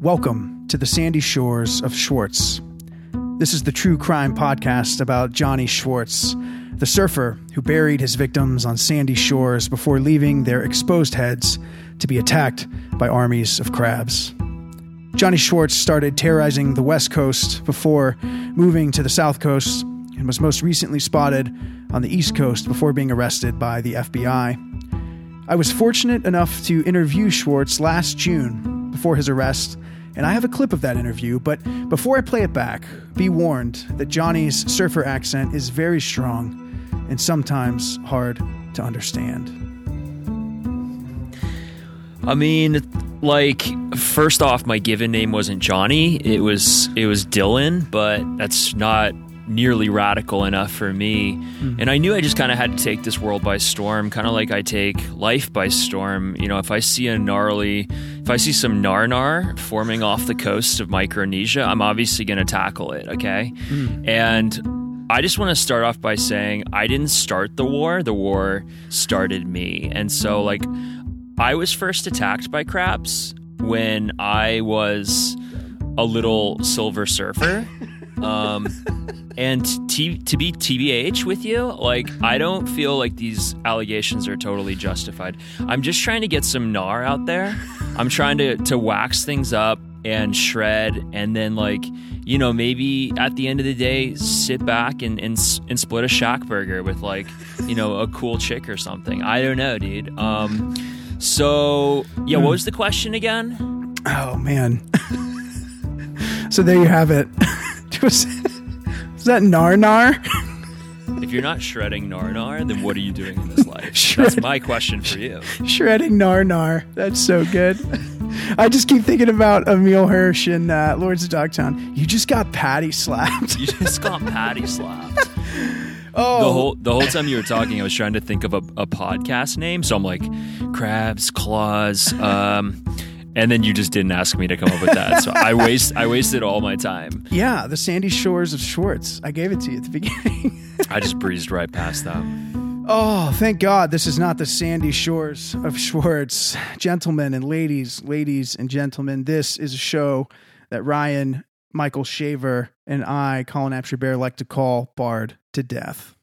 Welcome to the sandy shores of Schwartz. This is the true crime podcast about Johnny Schwartz, the surfer who buried his victims on sandy shores before leaving their exposed heads to be attacked by armies of crabs. Johnny Schwartz started terrorizing the West Coast before moving to the South Coast and was most recently spotted on the East Coast before being arrested by the FBI. I was fortunate enough to interview Schwartz last June before his arrest, and I have a clip of that interview. But before I play it back, be warned that Johnny's surfer accent is very strong and sometimes hard to understand. I mean, like first off, my given name wasn't Johnny. It was it was Dylan, but that's not nearly radical enough for me. Mm-hmm. And I knew I just kind of had to take this world by storm, kind of like I take life by storm. You know, if I see a gnarly, if I see some narnar forming off the coast of Micronesia, I'm obviously going to tackle it. Okay, mm-hmm. and I just want to start off by saying I didn't start the war. The war started me. And so, like, I was first attacked by crabs when I was a little silver surfer. Um, and t- to be TBH with you, like, I don't feel like these allegations are totally justified. I'm just trying to get some gnar out there. I'm trying to, to wax things up and shred and then like you know maybe at the end of the day sit back and and, and split a shack burger with like you know a cool chick or something. I don't know dude. Um so yeah what was the question again? Oh man. So there you have it Is that Narnar? If you're not shredding Narnar, then what are you doing in this life? Shred- That's my question for you. Shredding Narnar. That's so good. I just keep thinking about Emile Hirsch in uh, Lords of Dogtown. You just got patty slapped. you just got patty slapped. Oh. The whole the whole time you were talking, I was trying to think of a, a podcast name. So I'm like, crabs, claws, um, and then you just didn't ask me to come up with that. So I waste I wasted all my time. Yeah, the sandy shores of Schwartz. I gave it to you at the beginning. I just breezed right past that. Oh, thank God this is not the sandy shores of Schwartz. Gentlemen and ladies, ladies and gentlemen, this is a show that Ryan, Michael Shaver, and I, Colin Apsher like to call Bard to Death.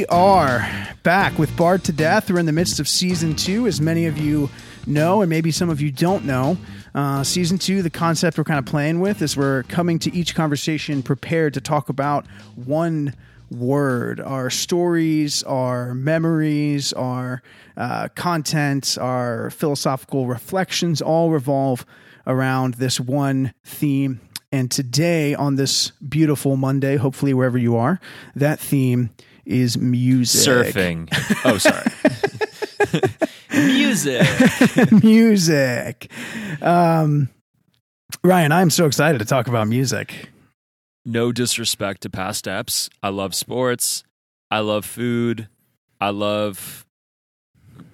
We are back with Bard to Death. We're in the midst of season two, as many of you know, and maybe some of you don't know. Uh, season two, the concept we're kind of playing with is we're coming to each conversation prepared to talk about one word. Our stories, our memories, our uh, content, our philosophical reflections all revolve around this one theme. And today, on this beautiful Monday, hopefully wherever you are, that theme is music. Surfing. Oh, sorry. music. music. Um, Ryan, I'm so excited to talk about music. No disrespect to past steps. I love sports. I love food. I love.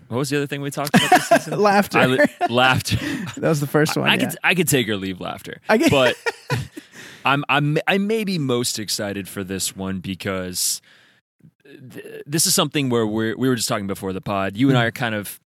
What was the other thing we talked about this season? laughter. Li- laughter. that was the first one. I, I yeah. could I could take or leave laughter. I get- but I'm I'm I may be most excited for this one because this is something where we're, we were just talking before the pod. You and I are kind of,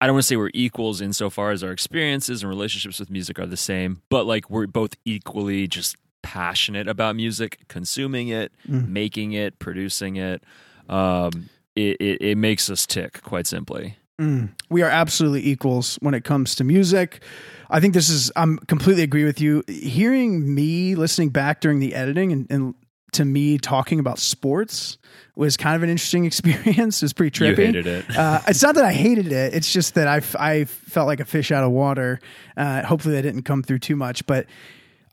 I don't want to say we're equals insofar as our experiences and relationships with music are the same, but like we're both equally just passionate about music, consuming it, mm. making it, producing it. Um, it, it, it, makes us tick, quite simply. Mm. We are absolutely equals when it comes to music. I think this is, I'm completely agree with you. Hearing me listening back during the editing and, and to me talking about sports was kind of an interesting experience. It was pretty trippy. You hated it. uh, it's not that I hated it. It's just that I, I felt like a fish out of water. Uh, hopefully that didn't come through too much, but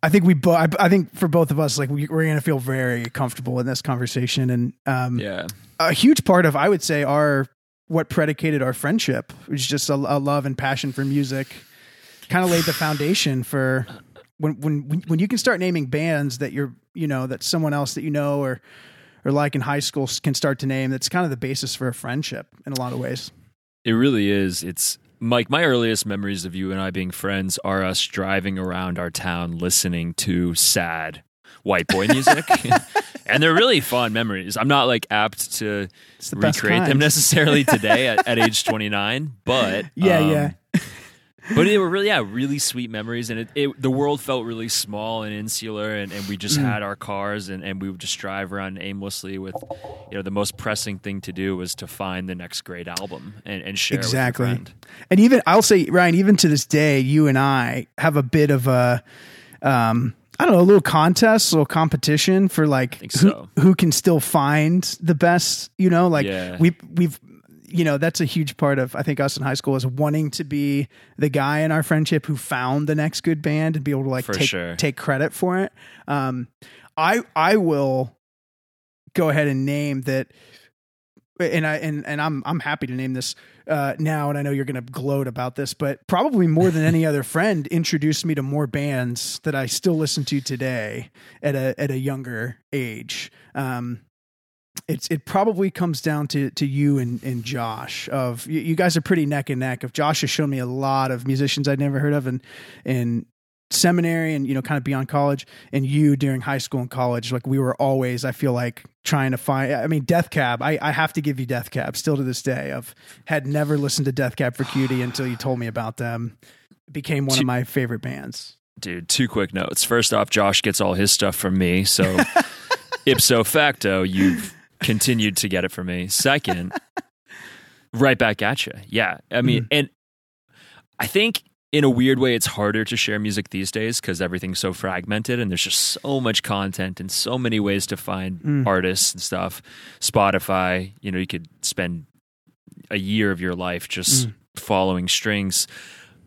I think we both, I, I, think for both of us, like we, are going to feel very comfortable in this conversation. And, um, yeah, a huge part of, I would say our, what predicated our friendship was just a, a love and passion for music kind of laid the foundation for when, when, when you can start naming bands that you're, you know, that someone else that you know, or, or like in high school can start to name that's kind of the basis for a friendship in a lot of ways it really is it's Mike, my earliest memories of you and I being friends are us driving around our town listening to sad white boy music. and they're really fond memories. I'm not like apt to the recreate them necessarily today at, at age 29, but Yeah, um, yeah. But they were really yeah really sweet memories and it, it the world felt really small and insular and, and we Mm. just had our cars and, and we would just drive around aimlessly with you know the most pressing thing to do was to find the next great album and, and share Exactly. it with friend. And even I'll say, Ryan, even to this day, you and I have a bit of a, um, I don't know, a little contest, a little competition for like who, so. who can still find the best. You know, like Yeah. we we've. You know, that's a huge part of I think us in high school is wanting to be the guy in our friendship who found the next good band and be able to like For take sure. take credit for it. Um, I I will go ahead and name that and I and, and I'm I'm happy to name this uh, now, and I know you're going to gloat about this, but probably more than any other friend introduced me to more bands that I still listen to today at a at a younger age. Um, it's it probably comes down to to you and, and Josh. Of you, you guys are pretty neck and neck. Of Josh has shown me a lot of musicians I'd never heard of, and and seminary and you know kind of beyond college and you during high school and college like we were always i feel like trying to find i mean death cab i, I have to give you death cab still to this day i've had never listened to death cab for cutie until you told me about them it became one of my favorite bands Dude, two quick notes. First off, Josh gets all his stuff from me, so ipso facto, you've continued to get it from me. Second, right back at you. Yeah, I mean, Mm. and I think in a weird way, it's harder to share music these days because everything's so fragmented and there's just so much content and so many ways to find Mm. artists and stuff. Spotify, you know, you could spend a year of your life just Mm. following strings.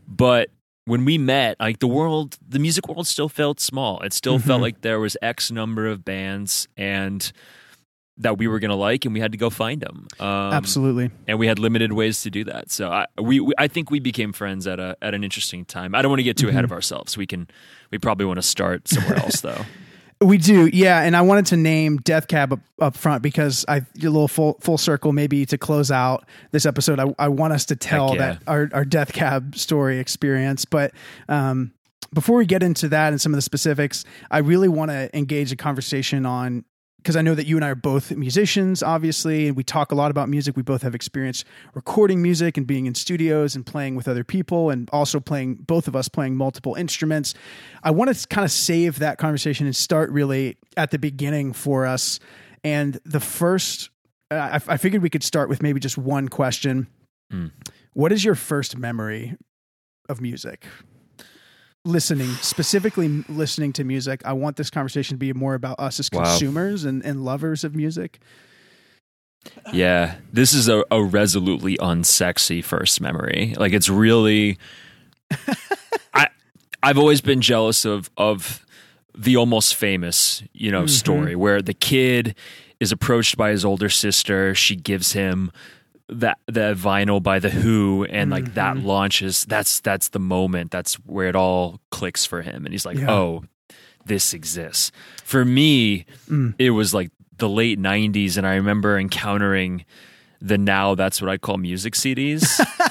But when we met, like the world, the music world still felt small. It still felt Mhm. like there was X number of bands and that we were going to like, and we had to go find them. Um, absolutely and we had limited ways to do that. So I, we, we, I think we became friends at a at an interesting time. I don't want to get too ahead of ourselves. We can, we probably want to start somewhere else though. We do, yeah. And I wanted to name Death Cab up, up front because I a little full full circle maybe to close out this episode. I, I want us to tell yeah. that our our Death Cab story experience, but um, before we get into that and some of the specifics, I really want to engage a conversation on because I know that you and I are both musicians, obviously, and we talk a lot about music. We both have experience recording music and being in studios and playing with other people, and also playing both of us playing multiple instruments. I want to kind of save that conversation and start really at the beginning for us. And the first, I, I figured we could start with maybe just one question. Mm. What is your first memory of music? Listening, specifically listening to music. I want this conversation to be more about us as Wow. consumers and, and lovers of music. Yeah, this is a, a resolutely unsexy first memory. Like it's really, I I've always been jealous of of the almost famous you know Mhm. story where the kid is approached by his older sister. She gives him that the vinyl by the Who, and like that Mhm. launches. That's that's the moment. That's where it all clicks for him, and he's like, Yeah. oh, this exists. For me, Mm. it was like the late 90s and i remember encountering the now that's what i call music cds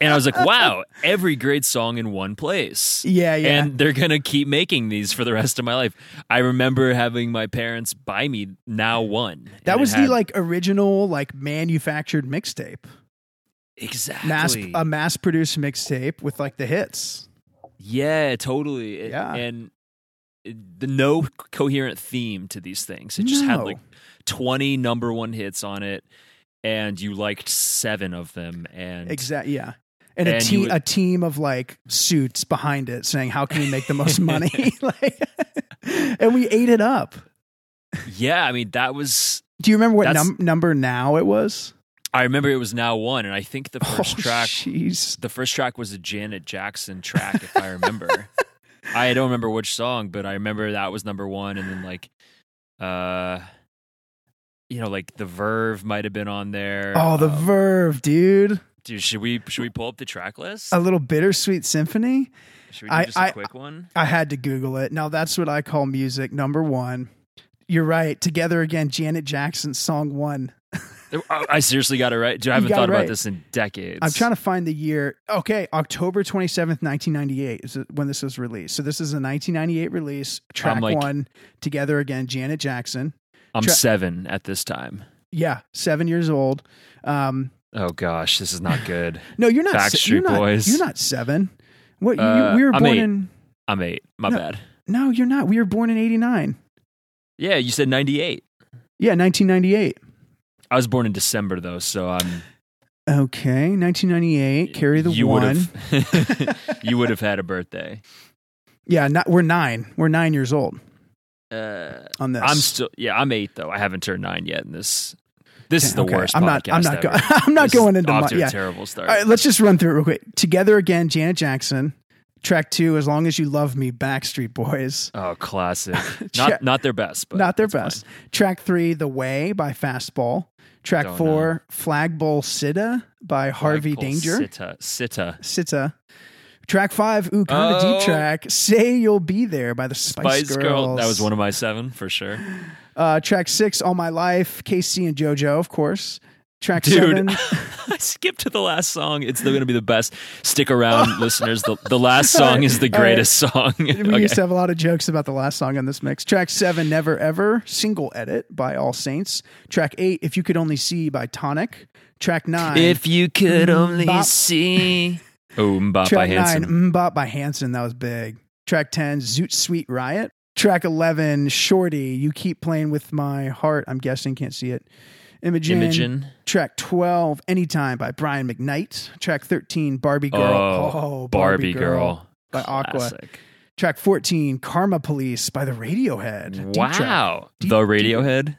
and i was like wow every great song in one place. Yeah, yeah. and they're gonna keep making these for the rest of my life. I remember having my parents buy me now one that was the like original, like manufactured mixtape, exactly. Mass a mass produced mixtape with like the hits. yeah totally. It- Yeah. and it- the no coherent theme to these things. It just had like 20 number one hits on it and you liked seven of them and Exactly. Yeah. And, a And you team, would- a team of like suits behind it saying, "How can we make the most money?" like, and we ate it up. yeah i mean that was Do you remember what num- number now it was? i remember it was now one and i think the first oh, track Jeez. the first track was a janet jackson track if i remember i don't remember which song but i remember that was number one and then like uh you know like the verve might have been on there Oh, the Um, Verve, dude. dude should we should we pull up the track list A little bittersweet symphony. should we do I- just a I- quick one I had to Google it. Now that's what I call music. Number one. You're right. Together again, Janet Jackson, song one. I seriously got it right. Dude, I haven't thought it about this in decades. I'm trying to find the year. Okay, October 27th, 1998 is when this was released. So this is a 1998 release. Track like- one, Together Again, Janet Jackson. I'm Tra- seven at this time. Yeah, seven years old. Um, Oh gosh, this is not good. no, you're not. Backstreet you're not, Boys. You're not seven. What? you- Uh, we were I'm born eight. in. I'm eight. My No. bad. No, you're not. We were born in 89. Yeah, you said 98. Yeah, 1998. I was born in December though, so I'm. Okay, 1998. Carry the you one. would have. you would have had a birthday. Yeah, not, we're nine. We're nine years old Uh, on this. I'm still. Yeah, I'm eight though. I haven't turned nine yet. And this. This is the okay. worst. I'm not. I'm not. Go. I'm not This going into off my. Yeah. a terrible start. All right, let's just run through it real quick. Together again, Janet Jackson. Track two, as long as you love me, Backstreet Boys. Oh, classic. Not not their best, but Not their best. Track three, The Way by Fastball. Track Don't four, Flagpole Sitta by fine. Harvey Flagpole Danger. Sita. Sita. Sitta. Track five, ooh, kind of Oh. deep track. Say You'll Be There by the Spice, Spice Girls. Girl. That was one of my seven for sure. Uh, track six, All My Life, K-Ci and JoJo, of course. Track Dude, seven, I skipped to the last song. It's still going to be the best. Stick around, listeners. The, the last song is the All right. greatest song. We Okay. used to have a lot of jokes about the last song on this mix. Track seven, Never Ever, single edit by All Saints. Track eight, If You Could Only See by Tonic. Track nine, If you could only Bop. see. Oh, MMMBop by track Hanson. nine, MMMBop by Hanson. That was big. Track 10, Zoot Suit Riot. Track 11, Shorty, You Keep Playing With My Heart. I'm guessing, can't see it. Imajin. Imajin. Track 12, Anytime by Brian McKnight. Track 13, Barbie Girl. Oh, Barbie Girl. by Aqua. Track 14, Karma Police by the Radiohead. Wow. Deep- the Radiohead.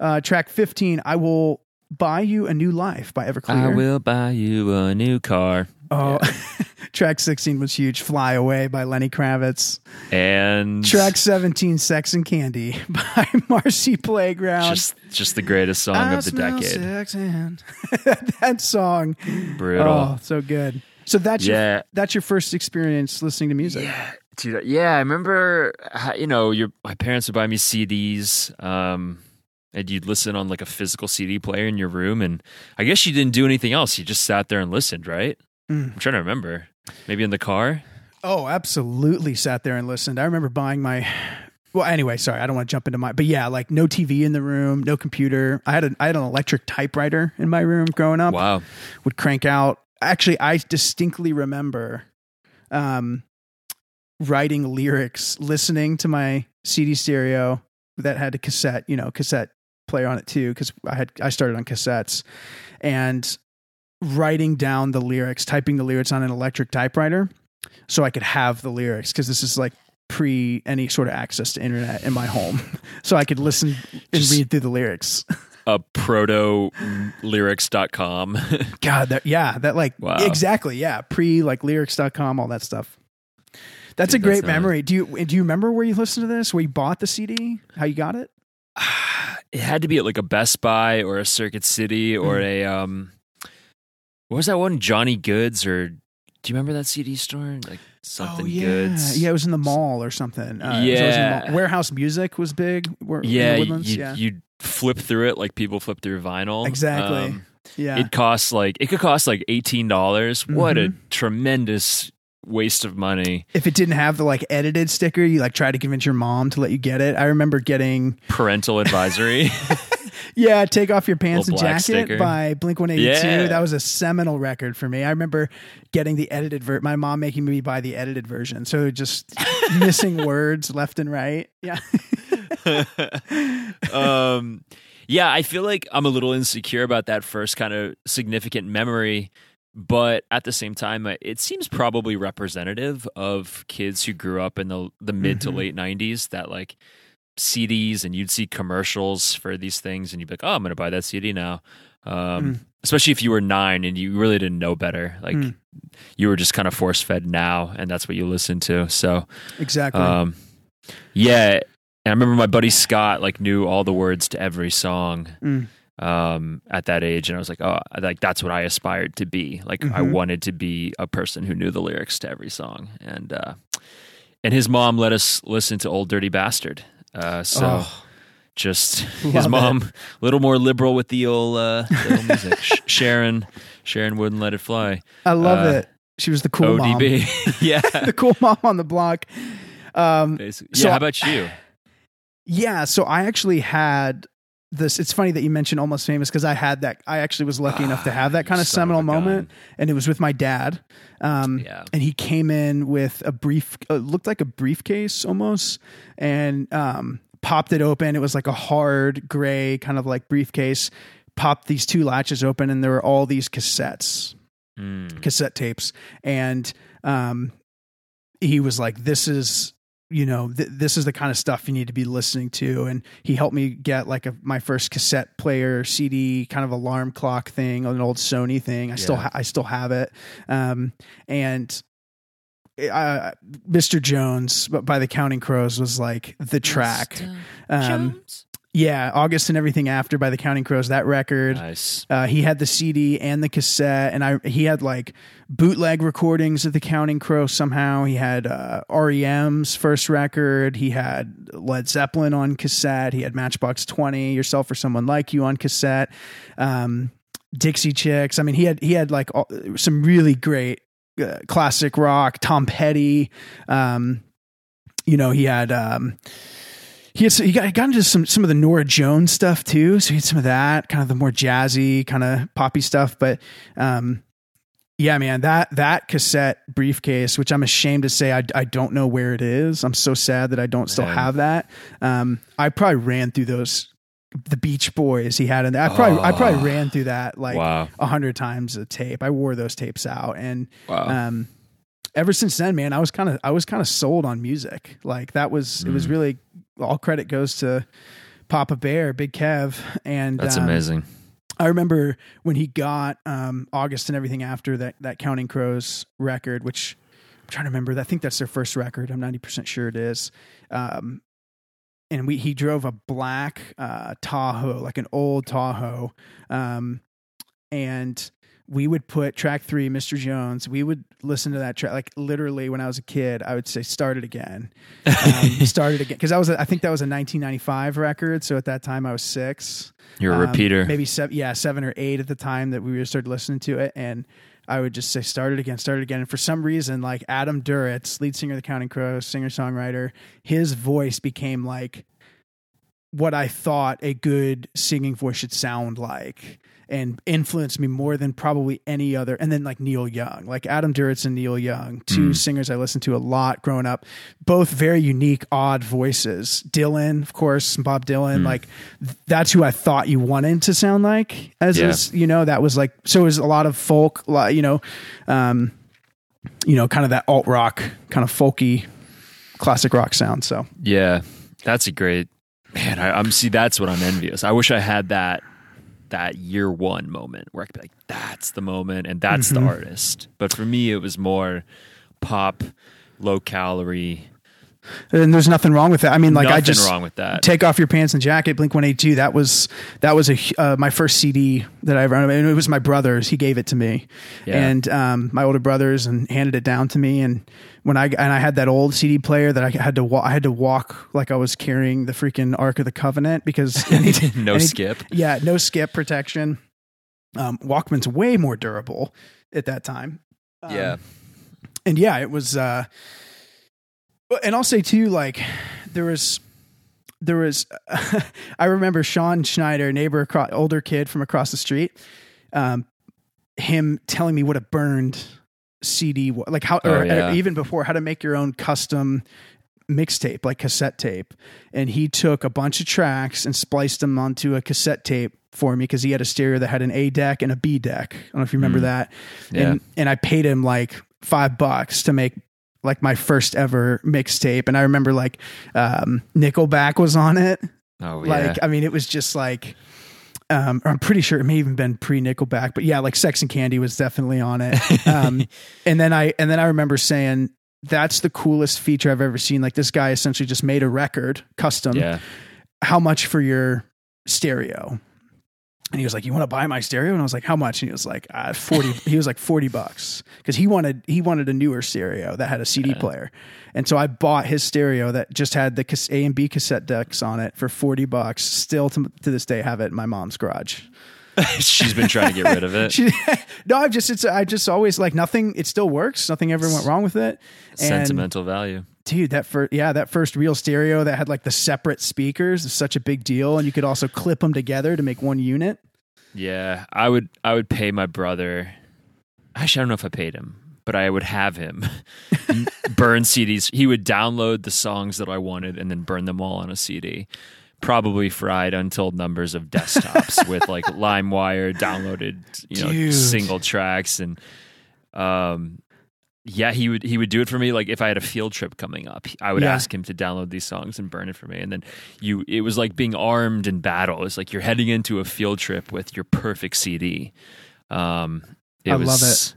Uh, track 15, I Will Buy You a New Life by Everclear. I will buy you a new car. Oh, track 16 was huge. Fly Away by Lenny Kravitz. And Track 17, Sex and Candy by Marcy Playground. just just the greatest song I of the decade. Sex and that song. Brutal. Oh, so good. So that's your Yeah. that's your first experience listening to music. Yeah, dude. Yeah, I remember. You know, your my parents would buy me CDs, um, and you'd listen on like a physical CD player in your room. And I guess you didn't do anything else. You just sat there and listened, right? Mm. I'm trying to remember. Maybe in the car. Oh, absolutely. Sat there and listened. I remember buying my. Well, anyway, sorry, I don't want to jump into my. But yeah, like no TV in the room, no computer. I had a I had an electric typewriter in my room growing up. Wow. Would crank out. Actually, I distinctly remember, um, writing lyrics, listening to my CD stereo that had a cassette, you know, cassette player on it too, because I had I started on cassettes, and writing down the lyrics, typing the lyrics on an electric typewriter, so I could have the lyrics because this is like pre any sort of access to internet in my home, so I could listen and Just- read through the lyrics. A proto lyrics.com. God, that yeah, that like Wow. exactly, yeah, pre like lyrics.com, all that stuff. That's Dude, a great that's, memory. Do you do you remember where you listened to this? Where you bought the CD? How you got it? it had to be at like a Best Buy or a Circuit City or Mm. a um what was that one? Johnny Goods or do you remember that CD store? Like something oh yeah, goods. yeah, it was in the mall or something. Uh, it was in the Yeah. warehouse music was big. Yeah, you yeah, you flip through it like people flip through vinyl. Exactly. Um, yeah. It costs like it could cost like eighteen dollars. What a Mhm. tremendous waste of money. if it didn't have the like edited sticker, you like try to convince your mom to let you get it. I remember getting Parental advisory. Yeah, Take Off Your Pants and Jacket sticker. by Blink 182. Yeah. That was a seminal record for me. I remember getting the edited ver my mom making me buy the edited version. So just missing words left and right. Yeah. um, yeah, I feel like I'm a little insecure about that first kind of significant memory, but at the same time, uh, it seems probably representative of kids who grew up in the the mid to Mhm. late '90s. That like CDs, and you'd see commercials for these things, and you'd be like, "Oh, I'm going to buy that CD now." Um, Mm. Especially if you were nine and you really didn't know better, like Mm. you were just kind of force fed now, and that's what you listened to. So, Exactly. um, yeah, and I remember my buddy Scott like knew all the words to every song Mm. Um, at that age, and I was like, oh, like that's what I aspired to be. Like I Mhm. wanted to be a person who knew the lyrics to every song, and uh, and his mom let us listen to Old Dirty Bastard. Uh, so Oh. just Love his it. mom, a little more liberal with the old, uh, music. Sh- Sharon, Sharon wouldn't let it fly. I love Uh, it. She was the cool mom. ODB, yeah, the cool mom on the block. Um, basically. So yeah. I- How about you? yeah, so I actually had this. It's funny that you mentioned Almost Famous because I had that. I actually was lucky enough to have that kind of Son of seminal gun. moment, and it was with my dad. Um, Yeah. and he came in with a brief, uh, looked like a briefcase almost, and um, popped it open. It was like a hard gray kind of like briefcase. Popped these two latches open, and there were all these cassettes Mm. cassette tapes and um he was like this is you know th- this is the kind of stuff you need to be listening to and he helped me get like a, my first cassette player cd kind of alarm clock thing an old sony thing i still ha- i still have it um and uh, Mr. Jones, but by the Counting Crows was like the track. Um, yeah, August and everything after by the Counting Crows. That record, Nice. uh, he had the CD and the cassette, and I he had like bootleg recordings of the Counting Crows. Somehow he had uh, REM's first record. He had Led Zeppelin on cassette. He had Matchbox Twenty, Yourself or Someone Like You on cassette. Um, Dixie Chicks. I mean, he had he had like all, some really great uh, classic rock. Tom Petty. Um, you know, he had. Um, he had, he got, he got into some, some of the Norah Jones stuff too. So he had some of that kind of the more jazzy kind of poppy stuff. But, um, yeah, man, that, that cassette briefcase, which I'm ashamed to say, I, I don't know where it is. I'm so sad that I don't still Man. have that. Um, I probably ran through those, the Beach Boys he had in there. I probably, I probably Oh. ran through that like wow. a hundred times a tape. I wore those tapes out and, Wow. um, ever since then, man, I was kind of I was kind of sold on music. Like that was it was Mm. really all credit goes to Papa Bear, Big Kev, and That's um, amazing. I remember when he got um, August and everything after that that Counting Crows record, which I'm trying to remember. I think that's their first record. I'm 90 percent sure it is. Um, and we he drove a black uh, Tahoe, like an old Tahoe, um, and we would put track three, Mr. Jones. We would listen to that track like literally when I was a kid. I would say start it again, um, start it again because I was I think that was a 1995 record. So at that time I was six. You're a Um, repeater. maybe seven, yeah, seven or eight at the time that we started listening to it, and I would just say start it again, start it again. And for some reason, like Adam Duritz, lead singer of the Counting Crows, singer songwriter, his voice became like what I thought a good singing voice should sound like. And influenced me more than probably any other. And then like Neil Young, like Adam Duritz and Neil Young, two Mm. singers I listened to a lot growing up. Both very unique, odd voices. Dylan, of course, Bob Dylan. Mm. Like that's who I thought you wanted to sound like. As Yeah. is, you know, that was like so. It was a lot of folk, you know, um, you know, kind of that alt rock, kind of folky, classic rock sound. So Yeah, that's a great man. I, I'm see. That's what I'm envious. I wish I had that that year one moment where I could be like, that's the moment and that's Mhm. the artist. But for me, it was more pop, low calorie. And there's nothing wrong with that. I mean, like Nothing I just wrong with that. take off your pants and jacket blink 182 that was that was a uh, my first cd that i ever and it was my brother's he gave it to me Yeah. and um, my older brothers and handed it down to me and when i and i had that old cd player that i had to wa- i had to walk like i was carrying the freaking ark of the covenant because any- no any- skip. yeah no skip protection um, walkman's way more durable at that time Um, yeah. and yeah, it was. uh And I'll say too, like there was, there was. I remember Sean Schneider, neighbor, across, older kid from across the street, um, him telling me what a burned CD was, like how, or, Oh, yeah. even before, how to make your own custom mixtape, like cassette tape. And he took a bunch of tracks and spliced them onto a cassette tape for me because he had a stereo that had an A deck and a B deck. I don't know if you remember Mm. that. Yeah. And and I paid him like five bucks to make like my first ever mixtape. And I remember like um Nickelback was on it. Oh yeah. Like I mean it was just like um, or I'm pretty sure it may even been pre Nickelback, but yeah, like Sex and Candy was definitely on it. Um, and then I and then I remember saying that's the coolest feature I've ever seen. Like this guy essentially just made a record custom. yeah. How much for your stereo? And he was like, "You want to buy my stereo?" And I was like, "How much?" And he was like, uh, 40 He was like 40 bucks because he wanted he wanted a newer stereo that had a CD player. And so I bought his stereo that just had the A and B cassette decks on it for 40 bucks. Still to, to this day have it in my mom's garage. She's been trying to get rid of it. She, no, I've just it's I just always like nothing. It still works. Nothing ever went wrong with it. And Sentimental value. dude, that first yeah, that first real stereo that had like the separate speakers is such a big deal, and you could also clip them together to make one unit. Yeah, I would I would pay my brother. Actually, I don't know if I paid him, but I would have him burn CDs. He would download the songs that I wanted and then burn them all on a CD. Probably fried untold numbers of desktops with like LimeWire downloaded, you know, Dude. single tracks and um yeah, he would he would do it for me. Like if I had a field trip coming up, I would Yeah. ask him to download these songs and burn it for me. And then you, it was like being armed in battle. It's like you're heading into a field trip with your perfect CD. Um, it I was, love it.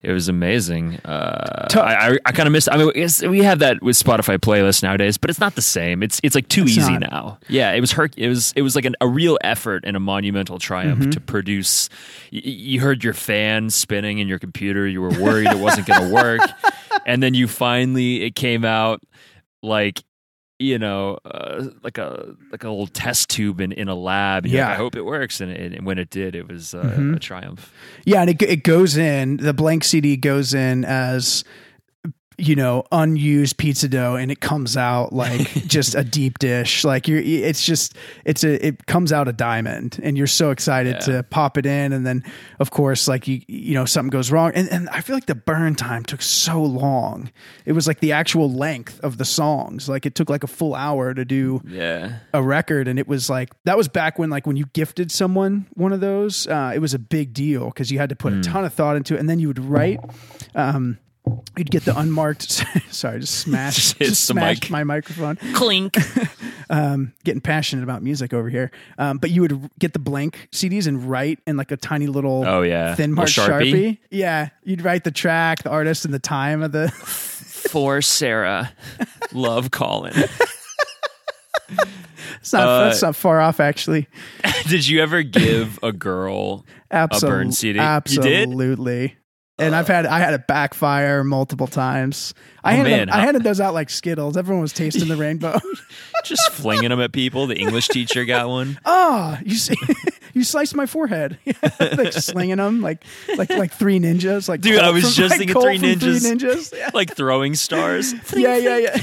It was amazing. Uh, To- I, I, I kind of miss. I mean, we have that with Spotify playlists nowadays, but it's not the same. It's it's like too It's easy not. now. Yeah, it was her. It was it was like an, a real effort and a monumental triumph Mm-hmm. to produce. y- y- You heard your fan spinning in your computer. You were worried it wasn't going to work, and then you finally it came out like you know uh, like a like a little test tube in, in a lab. You're like, Yeah. I hope it works. And, it, and when it did, it was uh, Mhm. a triumph. Yeah, and it it goes in. The blank CD goes in as you know unused pizza dough, and it comes out like just a deep dish. Like you're, it's just it's a it comes out a diamond, and you're so excited Yeah. to pop it in, and then of course like you you know something goes wrong, and and I feel like the burn time took so long. It was like the actual length of the songs. Like it took like a full hour to do Yeah. a record and it was like that was back when like when you gifted someone one of those uh, it was a big deal because you had to put Hmm. a ton of thought into it and then you would write um, you'd get the unmarked sorry just smash Just just, hits smashed mic. my microphone Clink. um, getting passionate about music over here um, but you would get the blank CDs and write in like a tiny little Oh yeah. thin marked Little sharpie. Sharpie. yeah you'd write the track the artist and the time of the for Sarah. Love Colin. it's not Uh, that's not far off actually Did you ever give a girl a burn CD? You did? Absolutely. And I've uh, had I had it backfire multiple times. I Oh, handed man. them- I handed those out like Skittles. Everyone was tasting the rainbow. just flinging them at people? The English teacher got one. oh, you see, you sliced my forehead. like slinging them like like like three ninjas. Like Dude, I was from- just like thinking Three Ninjas. Three ninjas. Yeah. Like throwing stars. yeah, yeah, yeah.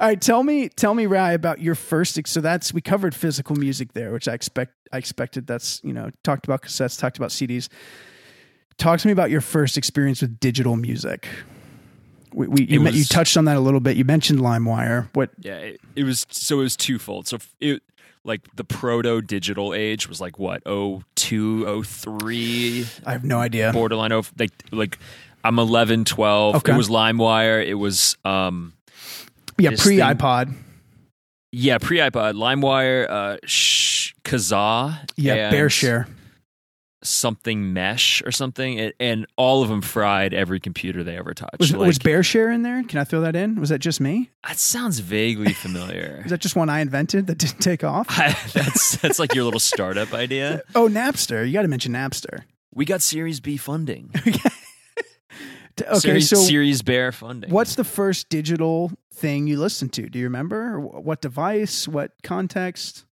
All right, tell me, tell me, Rai, about your first. ex- So that's we covered physical music there, which I expect. I expected. That's you know talked about cassettes, talked about CDs. Talk to me about your first experience with digital music. We, we you, me- you touched on that a little bit. You mentioned LimeWire. What? Yeah, it, it was so it was twofold. So it like the proto digital age was like what, 02, 03, I have no idea. borderline oh like like I'm 11, 12. Okay. It was LimeWire. It was um Yeah, pre iPod. yeah, pre iPod, LimeWire, uh Sh- Kazaa, Yeah, BearShare. Something mesh or something, and, all of them fried every computer they ever touched. Was, like, was BearShare in there? Can I throw that in? Was that just me? that sounds vaguely familiar. Is that just one I invented that didn't take off? that's that's like your little startup idea. Oh, Napster. You got to mention Napster. We got Series B funding. Okay, Series, so Series Bear funding. What's the first digital thing you listened to? Do you remember? What device? What context?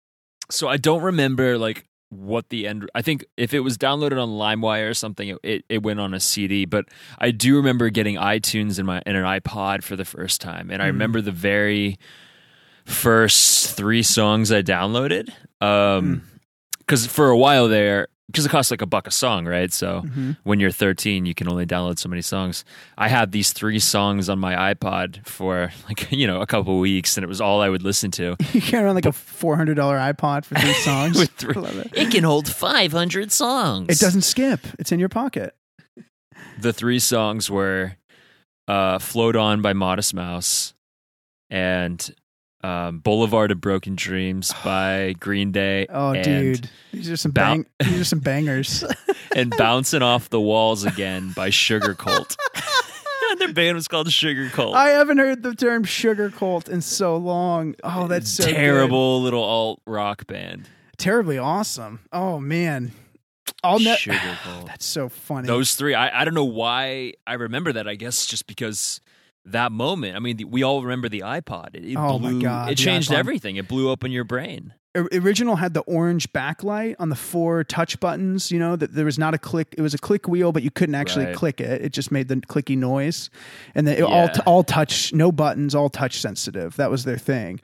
So I don't remember like what the end. I think if it was downloaded on LimeWire or something, it, it, it went on a CD. But I do remember getting iTunes in my in an iPod for the first time, and I Hmm. remember the very first three songs I downloaded. Um, because for a while there, because it costs like a buck a song, right? So Mhm. when you're 13, you can only download so many songs. I had these three songs on my iPod for like you know a couple weeks, and it was all I would listen to. You carry around like a four hundred dollar iPod for three songs. With three- I love it. It can hold 500 songs. It doesn't skip. It's in your pocket. The three songs were uh, "Float On" by Modest Mouse and um, "Boulevard of Broken Dreams" by Green Day. Oh, dude, these are some bang. These are some bangers. and "Bouncing Off the Walls Again" by Sugarcult. Their band was called Sugarcult. I haven't heard the term Sugarcult in so long. Oh, that's so good. terrible little alt rock band. terribly awesome. Oh man, I'll ne- Sugarcult. That's so funny. Those three. I, I don't know why I remember that. I guess just because that moment. I mean, the, we all remember the iPod. It, it Oh, my God, It changed everything. It blew open your brain. O- original had the orange backlight on the four touch buttons. You know that there was not a click. It was a click wheel, but you couldn't actually Right. click it. It just made the clicky noise, and then it all Yeah. all touch, no buttons, all touch sensitive. That was their thing.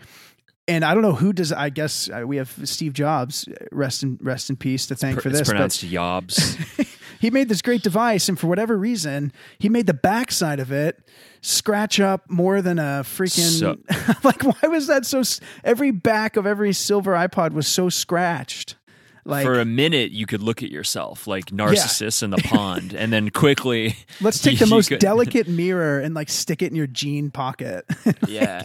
And I don't know who does. I guess uh, we have Steve Jobs, rest in rest in peace, to thank for it's this. But pronounced Yobs. he made this great device, and for whatever reason, he made the backside of it scratch up more than a freaking. So- like, why was that so? Every back of every silver iPod was so scratched. Like, For a minute, you could look at yourself like Narcissus in the pond, and then quickly. let's take you- the most could- delicate mirror and like stick it in your jean pocket. Yeah.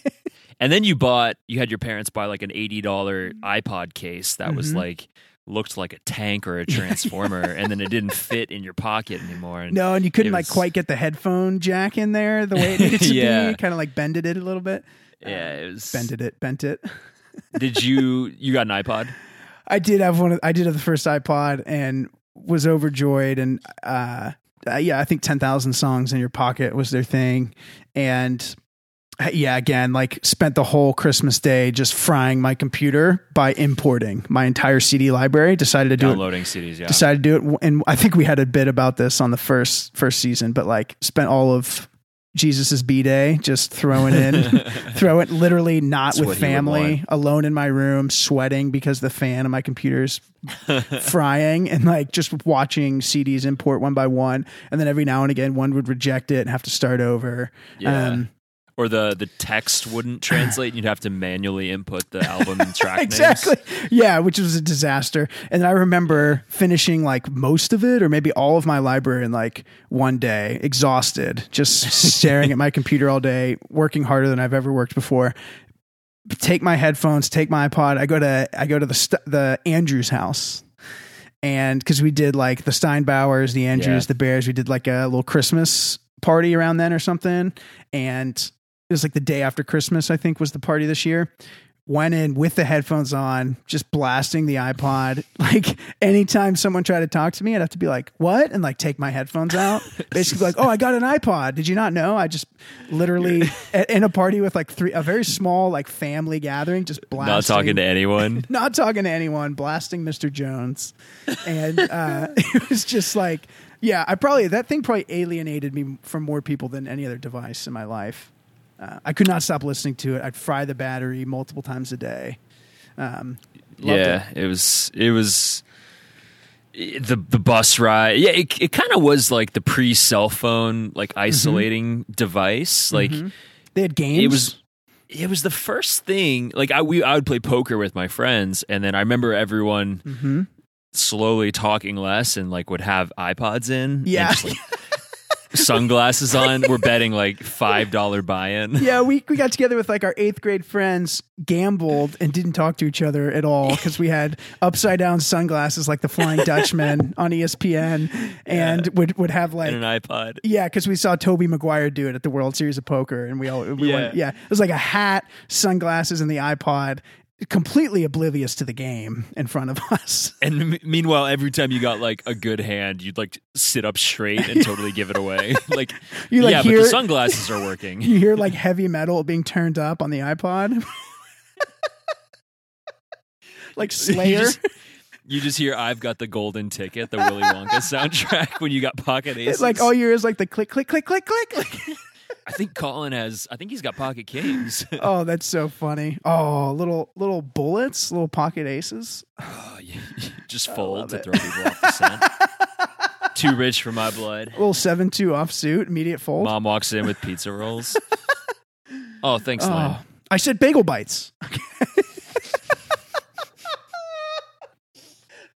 And then you bought, you had your parents buy like an $80 iPod case that was Mhm. like, looked like a tank or a transformer, and then it didn't fit in your pocket anymore. And no, and you couldn't It like quite get the headphone jack in there the way it needed to Yeah. be. Kind of like bended it a little bit. yeah, it was. Bended it, bent it. Did you, you got an iPod? I did have one. Of, I did have the first iPod and was overjoyed. And uh, uh, yeah, I think ten thousand songs in your pocket was their thing. And uh, yeah, again, like spent the whole Christmas day just frying my computer by importing my entire CD library. Decided to do it. Downloading CDs, yeah. Decided to do it, and I think we had a bit about this on the first first season. But like, spent all of Jesus's B day just throwing in throw it literally not That's with what he would family alone in my room sweating because the fan of my computer's frying and like just watching cds import one by one and then every now and again one would reject it and have to start over Yeah. um, or the, the text wouldn't translate, and you'd have to manually input the album and track names. exactly. Yeah which was a disaster. And i remember finishing like most of it or maybe all of my library in like one day exhausted just staring at my computer all day working harder than i've ever worked before. Take my headphones take my ipod. I go to i go to the st- the andrews house. And because we did like the steinbauers the andrews Yeah. the bears we did like a little christmas party around then or something. And it was like the day after christmas i think was the party this year went in with the headphones on, just blasting the iPod. Like anytime someone tried to talk to me, I'd have to be like, "What?" and like take my headphones out. Basically, like, "Oh, I got an iPod. Did you not know?" I just literally at- in a party with like three, a very small like family gathering, just blasting. Not talking to anyone. not talking to anyone, blasting Mr. Jones, and uh, it was just like, yeah, I probably that thing probably alienated me from more people than any other device in my life. Uh, I could not stop listening to it. I'd fry the battery multiple times a day. Um, yeah, it. was it was the the bus ride. Yeah, it it kind of was like the pre cell phone like isolating device. Like Mhm. They had games. it was it was the first thing. Like I we I would play poker with my friends, and then I remember everyone hmm slowly talking less and like would have iPods in. Yeah. sunglasses on. We're betting like five dollar buy in. Yeah, we, we got together with like our eighth grade friends, gambled, and didn't talk to each other at all because we had upside down sunglasses like the Flying Dutchman on ESPN, and would would have like And an iPod. Yeah, because we saw Tobey Maguire do it at the World Series of Poker, and we all we Yeah. went. Yeah, it was like a hat, sunglasses, and the iPod, completely oblivious to the game in front of us. And m- meanwhile, every time you got like a good hand, you'd like sit up straight and totally give it away. like, You, like, yeah, but the sunglasses are working. You hear like heavy metal being turned up on the iPod, like You Slayer. just, you just hear "I've got the golden ticket," the Willy Wonka soundtrack when you got pocket aces. It's like all you hear is like the click, click, click, click, click. I think Colin has. I think he's got pocket kings. oh, that's so funny. Oh, little little bullets, little pocket aces. Oh, you- you just fold to it. throw people off the scent. Too rich for my blood. A little seven two off suit, immediate fold. Mom walks in with pizza rolls. Oh, thanks, Lynn. Oh, I said bagel bites.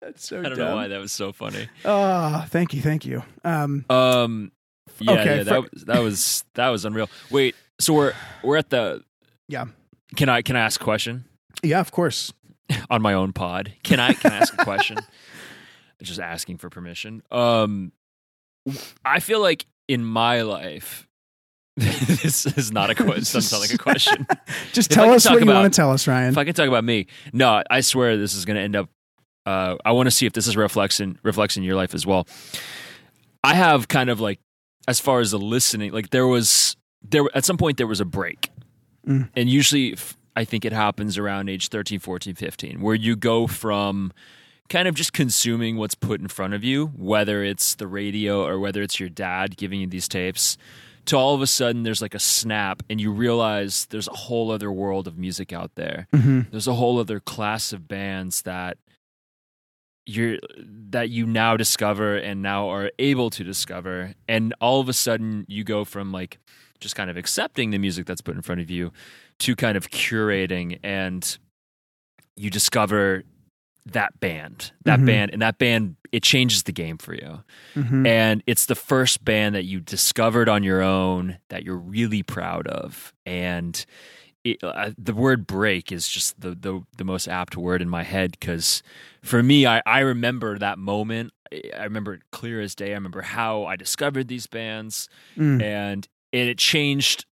That's so I don't dumb. know why that was so funny. Oh, thank you, thank you. Um, Um, yeah, Okay, yeah, for- that was that was that was unreal. Wait, so we're we're at the. Yeah. Can I can I ask a question yeah, of course. on my own pod? Can I can I ask a question? Just asking for permission. Um, I feel like in my life, this is not a question. Doesn't sound like a question. Just If tell us what you about- want to tell us, Ryan. if I can talk about me, no, I swear this is going to end up uh, I want to see if this is reflects in your life as well. I have kind of like as far as the listening, like there was there at some point there was a break, Mm. and usually I think it happens around age 13, 14, 15, where you go from kind of just consuming what's put in front of you, whether it's the radio or whether it's your dad giving you these tapes, to all of a sudden there's like a snap and you realize there's a whole other world of music out there. Mhm. There's a whole other class of bands that you're that you now discover and now are able to discover and all of a sudden you go from like just kind of accepting the music that's put in front of you to kind of curating and you discover that band that Mhm. band and that band it changes the game for you Mhm. and it's the first band that you discovered on your own that you're really proud of and it, uh, the word break is just the, the the most apt word in my head because for me I, I remember that moment I remember it clear as day I remember how I discovered these bands Mm. and it, it changed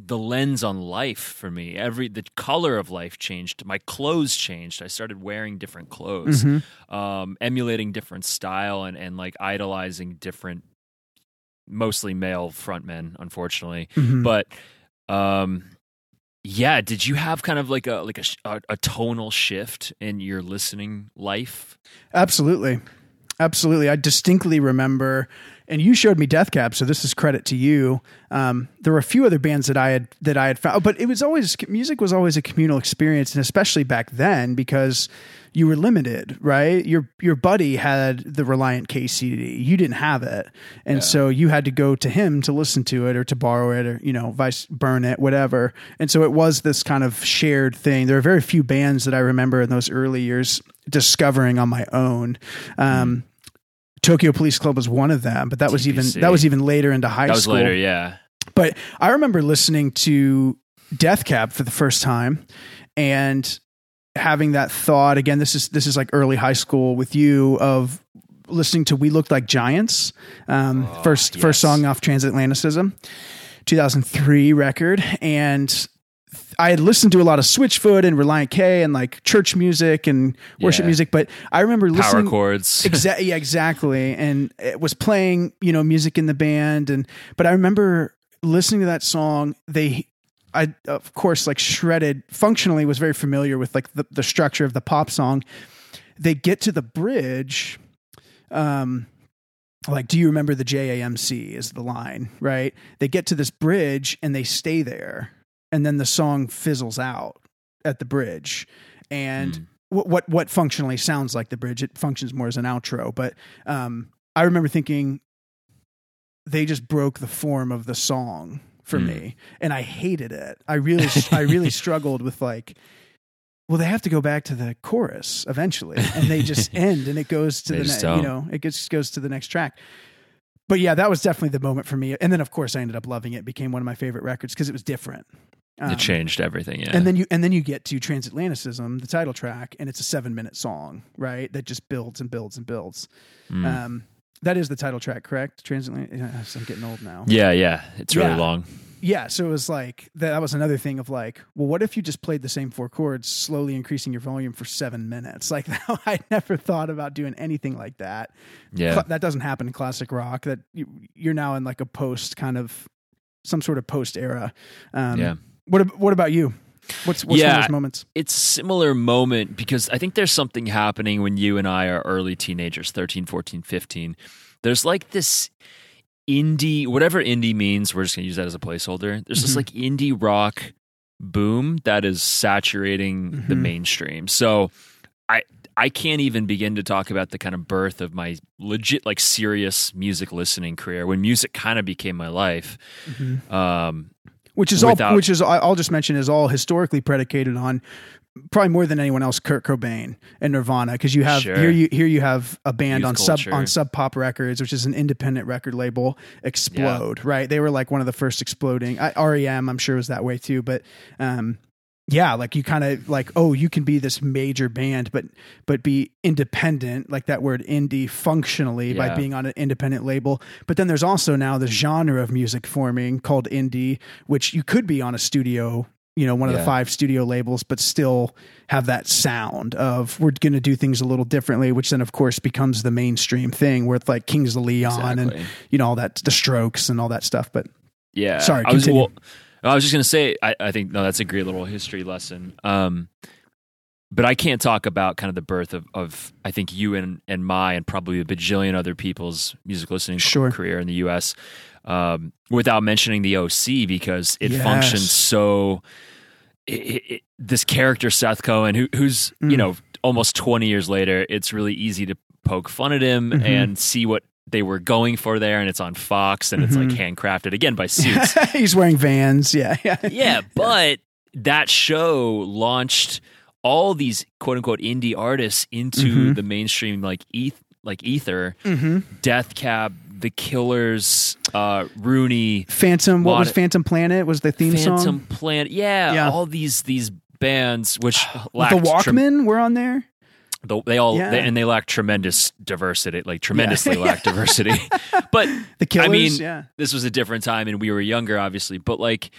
the lens on life for me every the color of life changed my clothes changed i started wearing different clothes Mhm. um, emulating different style and, and like idolizing different mostly male frontmen unfortunately Mhm. but um yeah did you have kind of like a like a, a, tonal shift in your listening life Absolutely. Absolutely. I distinctly remember, and you showed me Death Cab, so this is credit to you. Um, there were a few other bands that I had that I had found, but it was always music was always a communal experience, and especially back then because you were limited, right? Your your buddy had the Relient K CD, you didn't have it, and so you had to go to him to listen to it or to borrow it or you know vice burn it, whatever. And so it was this kind of shared thing. There are very few bands that I remember in those early years discovering on my own. Um, Tokyo Police Club was one of them, but that was even that was even later into high that was school. later yeah But I remember listening to Death Cab for the first time and having that thought again this is this is like early high school with you of listening to We Looked Like Giants um, Oh, first yes. first song off Transatlanticism 2003 record and I had listened to a lot of Switchfoot and Relient K and like church music and worship Yeah. music but I remember power listening chords. Exactly yeah exactly. And it was playing you know music in the band and but i remember listening to that song. They i of course like shredded functionally was very familiar with like the, the structure of the pop song. They get to the bridge um like do you remember the jamc is the line right? They get to this bridge and they stay there and then the song fizzles out at the bridge and Mm. what what what functionally sounds like the bridge. It functions more as an outro, but um, I remember thinking they just broke the form of the song for Mm. me, and I hated it. I really I really struggled with like. Well, they have to go back to the chorus eventually, and they just end, and it goes to They the next. You know, it just goes to the next track. But yeah, that was definitely the moment for me. And then, of course, I ended up loving it. it became one of my favorite records because it was different. Um, it changed everything yeah and then you and then you get to Transatlanticism, the title track, and it's a seven minute song, right? That just builds and builds and builds. Mm. Um, that is the title track, correct? Transatlantic. I'm getting old now. yeah yeah it's really Yeah. long Yeah, so it was like that was another thing of like, well, what if you just played the same four chords, slowly increasing your volume for seven minutes? Like I never thought about doing anything like that. yeah that doesn't happen in classic rock. That you, you're now in like a post kind of some sort of post era. Um, yeah What What about you? What's what's one Yeah. those moments? it's a similar moment because I think there's something happening when you and I are early teenagers, 13, 14, 15. There's like this indie, whatever indie means, we're just going to use that as a placeholder. There's this Mhm. like indie rock boom that is saturating the Mhm. mainstream. So I I can't even begin to talk about the kind of birth of my legit like serious music listening career when music kind of became my life. Um which is without- all which is I'll just mention is all historically predicated on probably more than anyone else Kurt Cobain and Nirvana because you have Sure. here you here you have a band Youth on culture. sub on Sub Pop Records which is an independent record label explode right they were like one of the first exploding I, REM I'm sure was that way too but um yeah like you kind of like oh you can be this major band but but be independent like that word indie functionally by being on an independent label but then there's also now the genre of music forming called indie which you could be on a studio you know, one of Yeah. the five studio labels, but still have that sound of we're going to do things a little differently, which then of course becomes the mainstream thing with like Kings of Leon and you know all that the Strokes and all that stuff. But Yeah. Sorry, I was, well, I was just going to say, I, I think, no, that's a great little history lesson. Um, but I can't talk about kind of the birth of, of I think you and, and my and probably a bajillion other people's music listening Sure. career in the U.S. Um, without mentioning the OC because it Yes. functions so. It, it, this character Seth Cohen, who, who's you Mm. know almost twenty years later, it's really easy to poke fun at him Mhm. and see what they were going for there, and it's on Fox and it's like Mhm. handcrafted again by suits he's wearing Vans. Yeah, yeah, yeah, but that show launched all these quote unquote indie artists into Mhm. the mainstream like eth- like ether, hmm Death Cab, The Killers, uh, Rooney, Phantom. What was Phantom Planet? Was the theme Phantom song? Phantom Planet. Yeah, Yeah. all these these bands which lacked the Walkmen were on there. the- they all Yeah. they, and they lack tremendous diversity, like tremendously Yeah. lack diversity. but The Killers. I mean, yeah. this was a different time and we were younger obviously but like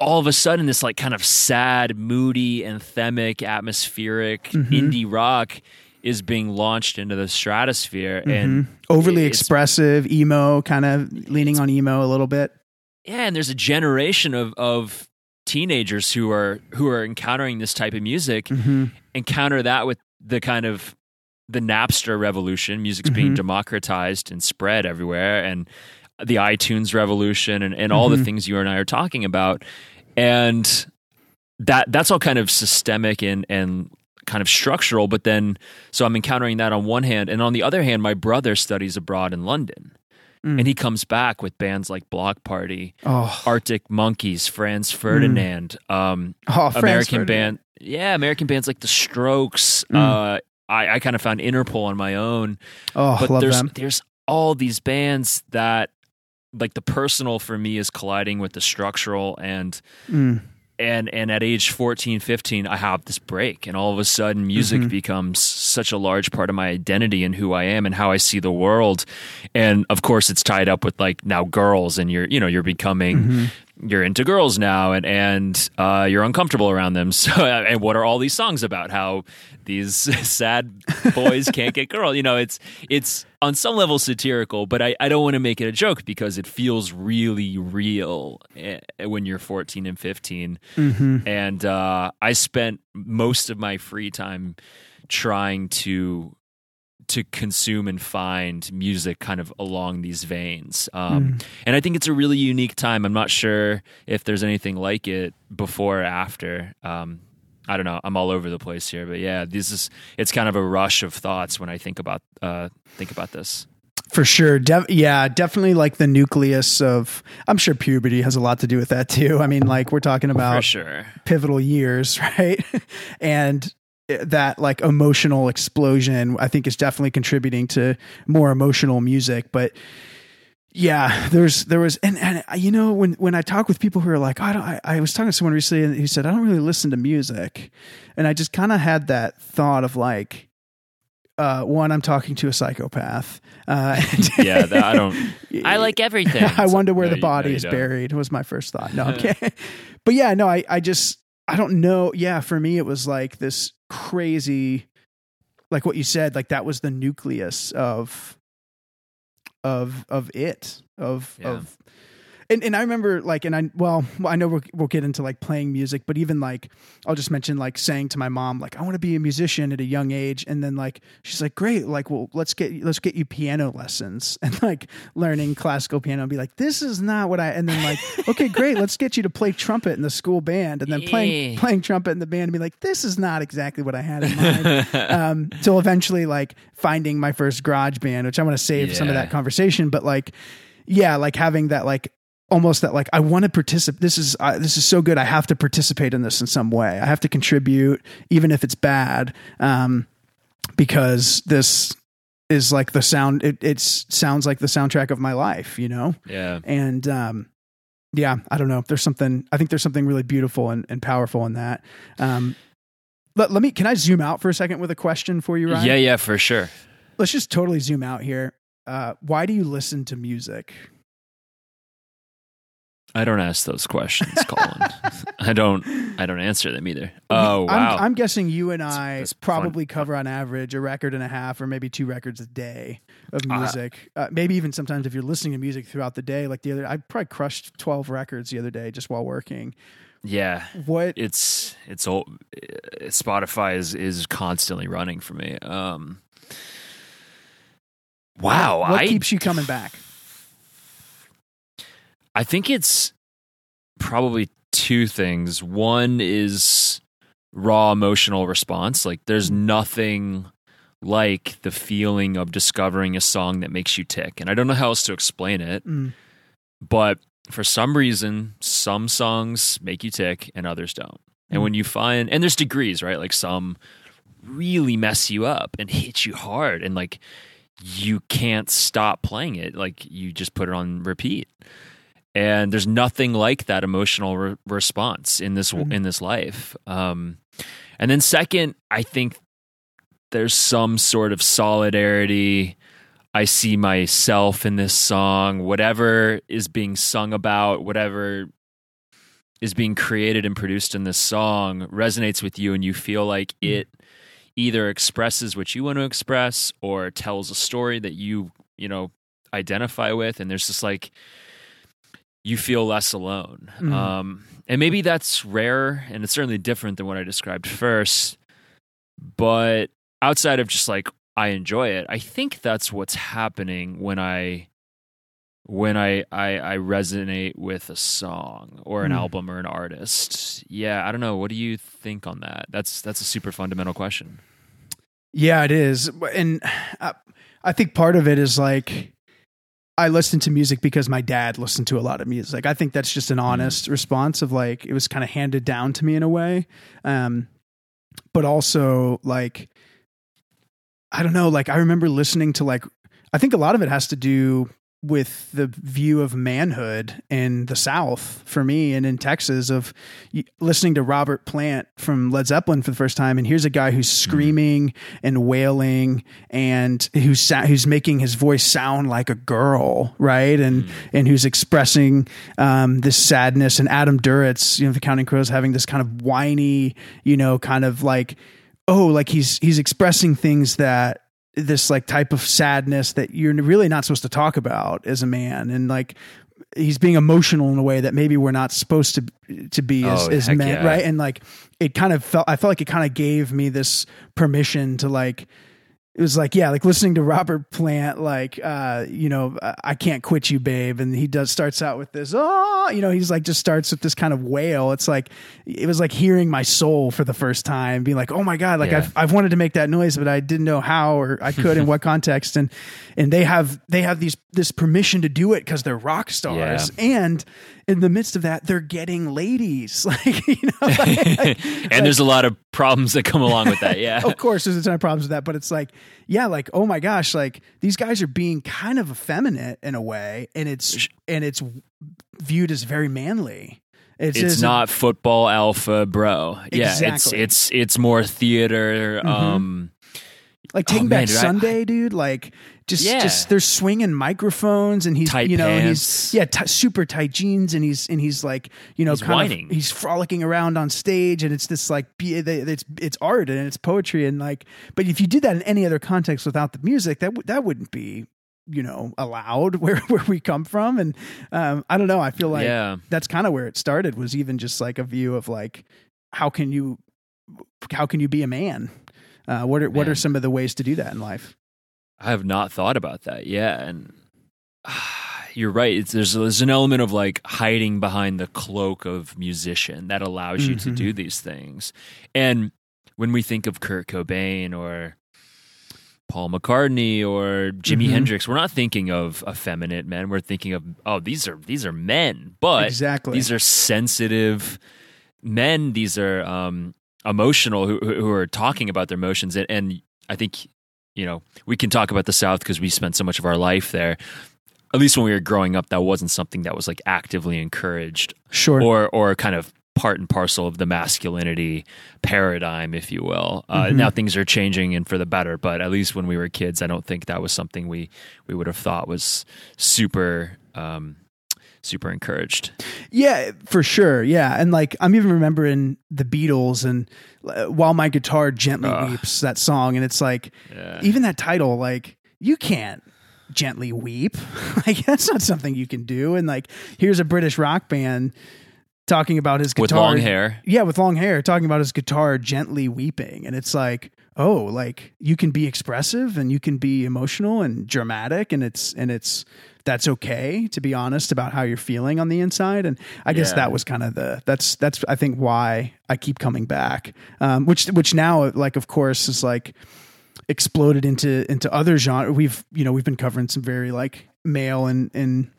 all of a sudden this like kind of sad moody anthemic atmospheric Mhm. indie rock is being launched into the stratosphere and Mhm. overly it's- expressive, emo, kind of leaning on emo a little bit. yeah and there's a generation of of teenagers who are who are encountering this type of music hmm and counter that with the kind of the Napster revolution. Music's being Mhm. democratized and spread everywhere, and the iTunes revolution, and, and all the Mhm. things you and I are talking about, and that that's all kind of systemic and and kind of structural. But then, so I'm encountering that on one hand, and on the other hand, my brother studies abroad in London. Mm. And he comes back with bands like Bloc Party, Oh, Arctic Monkeys, Franz Ferdinand, um, oh, American Ferdinand. band. Yeah, American bands like the Strokes. Mm. Uh, I, I kind of found Interpol on my own, Oh, but love there's them. there's all these bands that like the personal for me is colliding with the structural and Mm. and and at age 14 15 i have this break and all of a sudden music Mhm. becomes such a large part of my identity and who i am and how i see the world and of course it's tied up with like now girls and you're you know you're becoming Mhm. you're into girls now and and uh, you're uncomfortable around them so and what are all these songs about how these sad boys can't get girl you know it's it's on some level satirical but i, I don't want to make it a joke because it feels really real eh, when you're 14 and 15 Mhm. and uh, I spent most of my free time trying to to consume and find music kind of along these veins. Um, Mm. And I think it's a really unique time. I'm not sure if there's anything like it before or after. Um, I don't know. I'm all over the place here, but yeah, this is it's kind of a rush of thoughts when I think about uh, think about this. For sure. De- yeah, definitely like the nucleus of, I'm sure puberty has a lot to do with that too. I mean, like we're talking about sure. pivotal years, right? and that like emotional explosion, I think is definitely contributing to more emotional music. But yeah, there's, there was, and, and you know, when, when I talk with people who are like, I don't, I, I was talking to someone recently and who said, I don't really listen to music. And I just kind of had that thought of like, uh, one, I'm talking to a psychopath. Uh, Yeah, that, I don't. I like everything. I wonder where No, the you- body no, you is don't. buried was my first thought. No, I'm kidding. but yeah, no, I, I just, I don't know. Yeah, for me, it was like this crazy, like what you said, like that was the nucleus of, of, of it, of, Yeah. of, and, and I remember like, and I, well, I know we'll, we'll get into like playing music, but even like, I'll just mention like saying to my mom, like, I want to be a musician at a young age. And then like, she's like, great. Like, well, let's get, let's get you piano lessons and like learning classical piano and be like, this is not what I, and then like, okay, great. Let's get you to play trumpet in the school band and then playing, Yeah. playing trumpet in the band and be like, this is not exactly what I had in mind. um, till eventually like finding my first garage band, which I want to save some of that conversation, but like, yeah, like having that like almost that like I want to participate. This is uh, this is so good. I have to participate in this in some way. I have to contribute, even if it's bad, um, because this is like the sound. It it's sounds like the soundtrack of my life, you know. yeah. And um, yeah, I don't know. There's something. I think there's something really beautiful and, and powerful in that. Um, let, let me. Can I zoom out for a second with a question for you, Ryan? Yeah, yeah, for sure. Let's just totally zoom out here. Uh, why do you listen to music? I don't ask those questions, Colin. I don't. I don't answer them either. Oh wow! I'm, I'm guessing you and I that's probably fun. cover on average a record and a half, or maybe two records a day of Uh, music. Uh, maybe even sometimes if you're listening to music throughout the day, like the other, I probably crushed 12 records the other day just while working. yeah, What? it's it's old. Spotify is is constantly running for me. Um, wow, What I keeps you coming back? I think it's probably two things. One is raw emotional response. Like there's nothing like the feeling of discovering a song that makes you tick. And I don't know how else to explain it, Mm. but for some reason, some songs make you tick and others don't. And Mm. when you find and there's degrees, right? Like some really mess you up and hit you hard and like you can't stop playing it. Like you just put it on repeat and there's nothing like that emotional re- response in this Mhm. in this life. Um, and then second, I think there's some sort of solidarity. I see myself in this song. Whatever is being sung about, whatever is being created and produced in this song resonates with you, and you feel like Mm. it either expresses what you want to express or tells a story that you you know identify with. And there's just like you feel less alone. Mhm. Um, and maybe that's rare and it's certainly different than what I described first. But outside of just like I enjoy it, I think that's what's happening when I when I I, I resonate with a song or an Mm. album or an artist. Yeah, I don't know. What do you think on that? That's that's a super fundamental question. Yeah, it is. And uh, I think part of it is like I listened to music because my dad listened to a lot of music. I think that's just an honest response of like it was kind of handed down to me in a way. Um but also like I don't know, like I remember listening to like I think a lot of it has to do with the view of manhood in the South for me and in Texas of listening to Robert Plant from Led Zeppelin for the first time. And here's a guy who's screaming and wailing and who's, sa- who's making his voice sound like a girl. Right. And, and who's expressing, um, this sadness and Adam Duritz, you know, the Counting Crows having this kind of whiny, you know, kind of like, oh, like he's, he's expressing things that, this like type of sadness that you're really not supposed to talk about as a man and like he's being emotional in a way that maybe we're not supposed to to be as, Oh, as men yeah. right and like it kind of felt i felt like it kind of gave me this permission to like it was like yeah like listening to robert plant like uh you know i can't quit you babe and he does starts out with this oh you know he's like just starts with this kind of wail it's like it was like hearing my soul for the first time being like oh my god like Yeah. i've I've wanted to make that noise, but I didn't know how or I could in what context. And and they have they have these this permission to do it because they're rock stars. And in the midst of that, they're getting ladies. Like you know, like- like- and there's a lot of problems that come along with that. Yeah. of course there's a ton of problems with that, but it's like yeah, like oh my gosh, like these guys are being kind of effeminate in a way, and it's and it's viewed as very manly. It's, it's just- not football alpha bro yeah Exactly. it's it's it's more theater um like Taking Oh, Back man, I- Sunday, dude. Like just Yeah. just they're swinging microphones and he's Tight you know pants. he's yeah t- super tight jeans and he's and he's like you know He's kind whining. of he's frolicking around on stage and it's this like be- it's it's art and it's poetry and like but if you did that in any other context without the music that would that wouldn't be you know allowed where where we come from and um I don't know I feel like yeah that's kind of where it started was even just like a view of like how can you how can you be a man uh, what are what are some of the ways to do that in life I have not thought about that. Yeah, and you're right. It's, there's there's an element of like hiding behind the cloak of musician that allows you to Mhm. do these things. And when we think of Kurt Cobain or Paul McCartney or Jimi Mhm. Hendrix, we're not thinking of effeminate men. We're thinking of oh these are these are men, but exactly these are sensitive men. These are um, emotional who, who who are talking about their emotions, and, and I think you know we can talk about the South because we spent so much of our life there. At least when we were growing up, that wasn't something that was like actively encouraged sure or or kind of part and parcel of the masculinity paradigm, if you will. Uh, Mhm. Now things are changing and for the better, but at least when we were kids, I don't think that was something we we would have thought was super um, super encouraged. Yeah, for sure. Yeah, and like I'm even remembering the Beatles and uh, while my guitar gently weeps that song, and it's like Yeah. even that title, like you can't gently weep. like that's not something you can do. And like here's a British rock band talking about his guitar With long hair. Yeah, with long hair, talking about his guitar gently weeping, and it's like. Oh, like you can be expressive and you can be emotional and dramatic and it's and it's that's okay to be honest about how you're feeling on the inside and i guess Yeah. that was kind of the that's that's i think why i keep coming back um which which now like of course is like exploded into into other genre we've you know we've been covering some very like male and and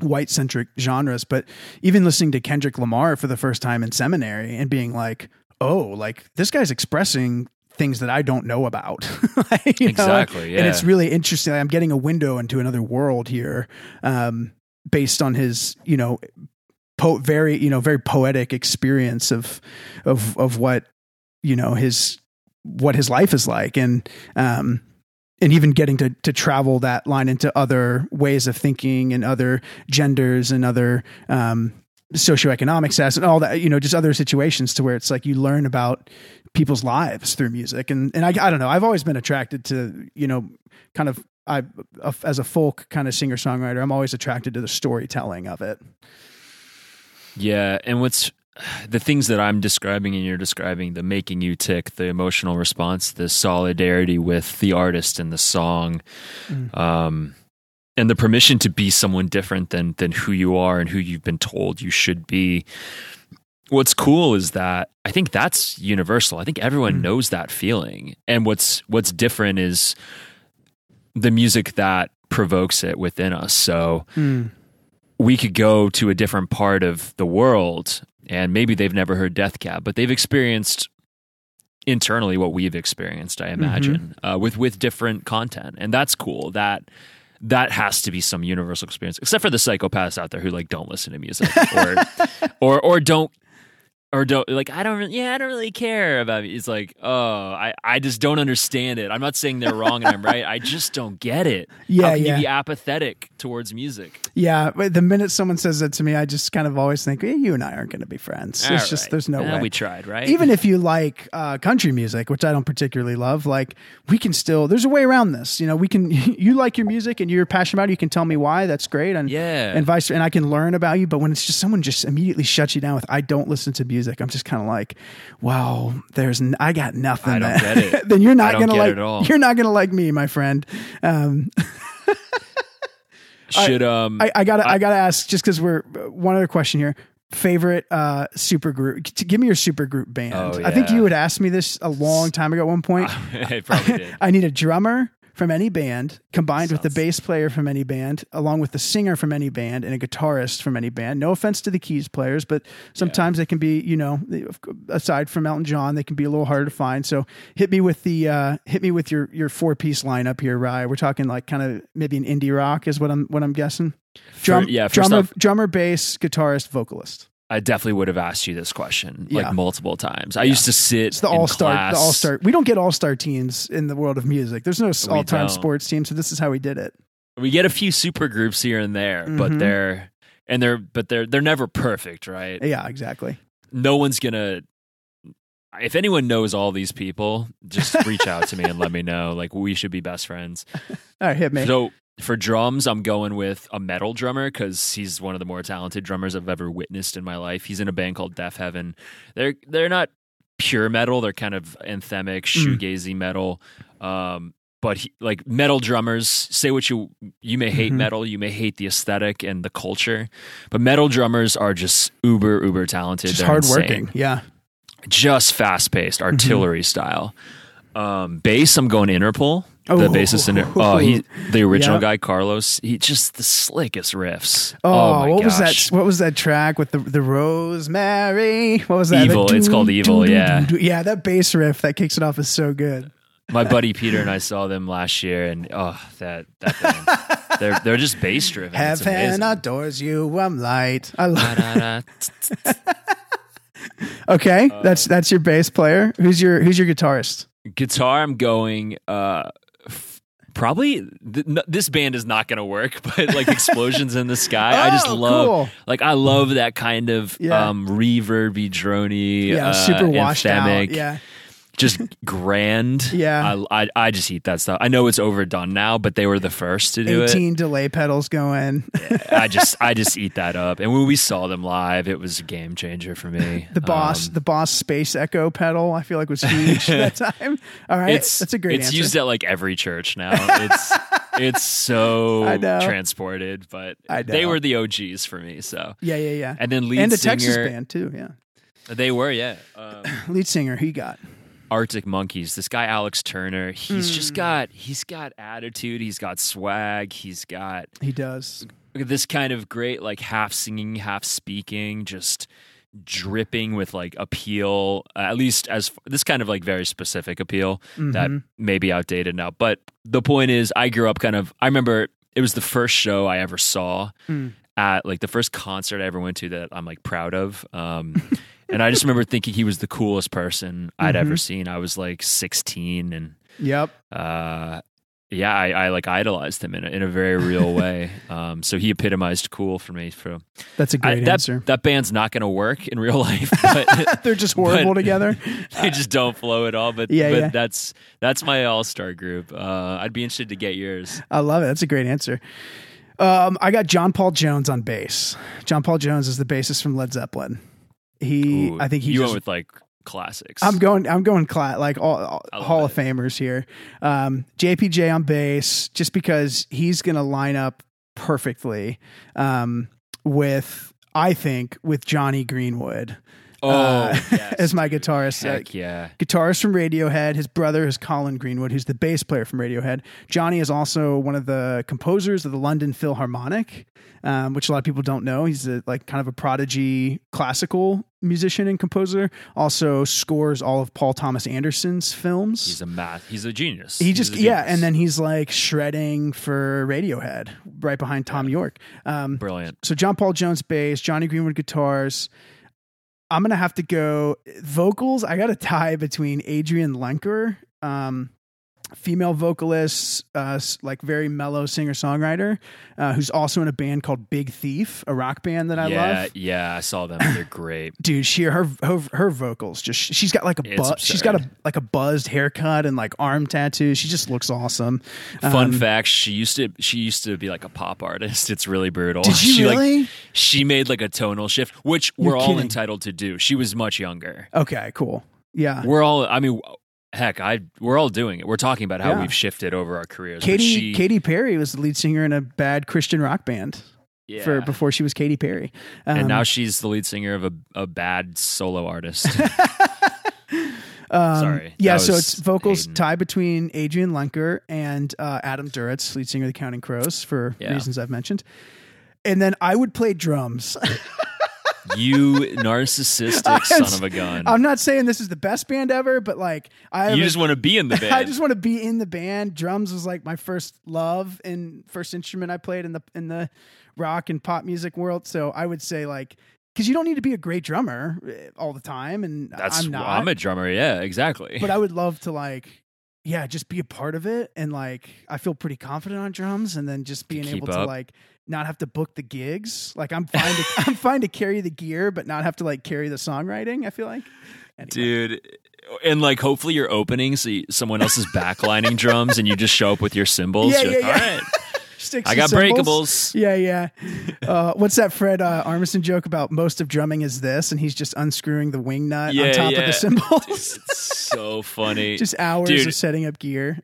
white centric genres but even listening to kendrick lamar for the first time in seminary and being like oh like this guy's expressing things that i don't know about. You know? Exactly, and it's really interesting. I'm getting a window into another world here um based on his you know po- very you know very poetic experience of of of what you know his what his life is like. And um and even getting to to travel that line into other ways of thinking and other genders and other um socioeconomic status and all that you know just other situations to where it's like you learn about people's lives through music. And and I, I don't know. I've always been attracted to you know kind of I as a folk kind of singer songwriter I'm always attracted to the storytelling of it. Yeah, and what's the things that I'm describing and you're describing, the making you tick, the emotional response, the solidarity with the artist and the song, um, and the permission to be someone different than than who you are and who you've been told you should be. What's cool is that I think that's universal. I think everyone hmm. knows that feeling. And what's what's different is the music that provokes it within us. So hmm. we could go to a different part of the world and maybe they've never heard Death Cab, but they've experienced internally what we've experienced, I mm-hmm. imagine, uh, with with different content, and that's cool. That that has to be some universal experience, except for the psychopaths out there who like don't listen to music or or or don't or don't like I don't really, yeah I don't really care about it. It's like oh I I just don't understand it. I'm not saying they're wrong and I'm right. I just don't get it. Yeah, How can yeah. you be apathetic towards music? Yeah, but the minute someone says that to me, I just kind of always think, eh, you and I aren't going to be friends. All it's just there's no Eh, way. We tried, right? Even if you like uh, country music, which I don't particularly love, like we can still. There's a way around this. You know, we can. You like your music and you're passionate about it. You can tell me why. That's great. And Yeah. and vice and I can learn about you. But when it's just someone just immediately shuts you down with, I don't listen to music. I'm just kind of like, wow, there's n- I got nothing. I don't that- get it. then you're not gonna like. it at all. You're not gonna like me, my friend. Um, should um I, I gotta I, gotta ask just because we're one other question here. Favorite uh super group? Give me your super group band. Oh, I think you had asked me this a long time ago. At one point, I probably did. I need a drummer from any band combined with the bass player from any band, along with the singer from any band and a guitarist from any band. No offense to the keys players, but sometimes they can be, you know, aside from Elton John, they can be a little harder to find. So hit me with the uh, hit me with your your four piece lineup here, Rye. We're talking like kind of maybe an indie rock is what I'm what I'm guessing. Drum, yeah, first drummer, off- drummer, bass, guitarist, vocalist. I definitely would have asked you this question Yeah. like multiple times. I used to sit It's the all star. The all star. We don't get all star teams in the world of music. There's no all time sports team, so this is how we did it. We get a few super groups here and there, Mhm. but they're and they're but they're they're never perfect, right? Yeah, exactly. No one's gonna. If anyone knows all these people, just reach out to me and let me know. Like we should be best friends. All right, hit me. So for drums, I'm going with a metal drummer because he's one of the more talented drummers I've ever witnessed in my life. He's in a band called Deafheaven. They're they're not pure metal. They're kind of anthemic, Mm. shoegazy metal. Um, but he, like metal drummers, say what you you may hate Mhm. metal, you may hate the aesthetic and the culture, but metal drummers are just uber uber talented. Just hardworking. Yeah. just fast paced, Mm-hmm. artillery style. Um, bass, I'm going Interpol. The Oh. bassist in Oh, he the original Yeah. guy, Carlos. He just the slickest riffs. Oh, my what was that? What was that track with the the Rosemary? What was that? Evil. It's called Evil, yeah. yeah. That bass riff that kicks it off is so good. My buddy Peter and I saw them last year, and oh, that that band. they're they're just bass driven. Heaven adores you. I'm light. I love. Okay, Uh, that's that's your bass player. Who's your Who's your guitarist? Guitar, I'm going uh, probably th- n- this band is not going to work, but like explosions in the sky, I just Oh, love. cool. Like I love that kind of Yeah. um, reverby, drony, Yeah, uh, super washed out. Yeah. Just grand. Yeah. I, I I just eat that stuff. I know it's overdone now, but they were the first to do 18 delay pedals going. I just I just eat that up. And when we saw them live, it was a game changer for me. the boss, Um, the boss space echo pedal, I feel like was huge at that time. All right. it's That's a great It's answer. used at like every church now. It's it's so transported, but I they were the OGs for me. So yeah, yeah, yeah. and then lead and a singer, Texas band too, yeah. They were, yeah. Um, Lead singer, he got? Arctic Monkeys. This guy Alex Turner. He's Hmm. just got he's got attitude. He's got swag. He's got He does. this kind of great like half singing, half speaking, just dripping with like appeal. Uh, at least as this kind of like very specific appeal that Mhm. may be outdated now. But the point is, I grew up kind of. I remember it was the first show I ever saw Mm. at like the first concert I ever went to that I'm like proud of. Um, and I just remember thinking he was the coolest person I'd ever seen. I was like 16 and Yep. uh, yeah, I, I like idolized him in a, in a very real way. Um, so he epitomized cool for me. For That's a I, great that answer. that band's not going to work in real life, but They're just horrible together. they just don't flow at all. But Yeah, but yeah. that's that's my all star group. Uh, I'd be interested to get yours. I love it. That's a great answer. Um, I got John Paul Jones on bass. John Paul Jones is the bassist from Led Zeppelin. He, Ooh, I think he you just, went with like classics. I'm going. I'm going cla- like all, all Hall it. of Famers here. Um, JPJ on bass, just because he's going to line up perfectly um, with, I think, with Jonny Greenwood oh, uh, yes. as my guitarist. Uh, yeah. guitarist from Radiohead. His brother is Colin Greenwood, who's the bass player from Radiohead. Jonny is also one of the composers of the London Philharmonic, um, which a lot of people don't know. He's a, like kind of a prodigy classical musician and composer. Also scores all of Paul Thomas Anderson's films. He's a math. He's a genius. he just a yeah, and then he's like shredding for Radiohead right behind Thom Yorke. Um, brilliant. so John Paul Jones bass, Jonny Greenwood guitars. I'm gonna have to go vocals. I got a tie between Adrianne Lenker, um, female vocalist, uh, like very mellow singer songwriter, uh, who's also in a band called Big Thief, a rock band that I yeah, love. yeah, I saw them. They're great. Dude, she her her, her vocals just she's got like a bu- she's got a like a buzzed haircut and like arm tattoos. She just looks awesome. Fun Um, fact: she used to she used to be like a pop artist. It's really brutal. Did you she really? like she made like a tonal shift, which You're we're all kidding. entitled to do. She was much younger. Okay, cool. Yeah. We're all. I mean, heck, I we're all doing it. We're talking about how Yeah. we've shifted over our careers. but Katy she, Katy Perry was the lead singer in a bad Christian rock band. yeah. for before she was Katy Perry. Um, and now she's the lead singer of a, a bad solo artist. um, sorry, Yeah, that so was it's vocals Hayden. tie between Adrianne Lenker and uh, Adam Duritz, lead singer of the Counting Crows, for Yeah. reasons I've mentioned. And then I would play drums. you narcissistic son of a gun. I'm not saying this is the best band ever, but like I you just want to be in the band. I just want to be in the band. Drums was like my first love and first instrument I played in the in the rock and pop music world. So I would say like because you don't need to be a great drummer eh, all the time, and That's I'm not. I'm a drummer. Yeah, exactly. but I would love to like yeah, just be a part of it and like I feel pretty confident on drums and then just being Keep able to like not have to book the gigs. Like I'm fine to I'm fine to carry the gear but not have to like carry the songwriting, I feel like. Anyway. dude. And like, hopefully, you're opening so you, someone else is backlining drums, and you just show up with your cymbals. Yeah, You're like, yeah, yeah. All right, I got breakables. Yeah, yeah. Uh, what's that Fred uh, Armisen joke about most of drumming is this, and he's just unscrewing the wing nut on Yeah, top of the cymbals. It's so funny. just hours Dude. of setting up gear.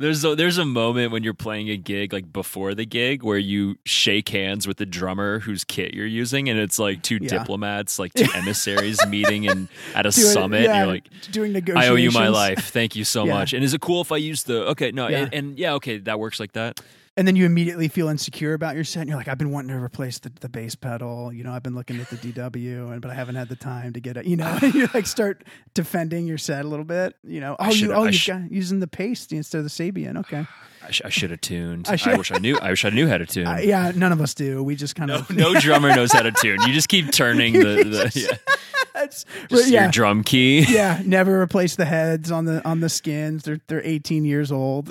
There's a, there's a moment when you're playing a gig like before the gig where you shake hands with the drummer whose kit you're using, and it's like two Yeah. diplomats, like two emissaries meeting and at a Doing- summit. yeah, and you're like, doing negotiations. I owe you my life. Thank you so Yeah. much. And is it cool if I use the okay? No. And, and yeah, okay, that works like that. And then you immediately feel insecure about your set. And you're like, I've been wanting to replace the, the bass pedal. You know, I've been looking at the DW, and but I haven't had the time to get it. You know, you like start defending your set a little bit. You know, oh, you oh, you've sh- got using the Paiste instead of the Sabian. Okay, I, sh- I should have tuned. I I, wish I knew. I wish I knew how to tune. uh, yeah, none of us do. We just kind no, of no drummer knows how to tune. You just keep turning the, the yeah, That's- just yeah. your drum key. yeah, never replace the heads on the on the skins. They're they're 18 years old.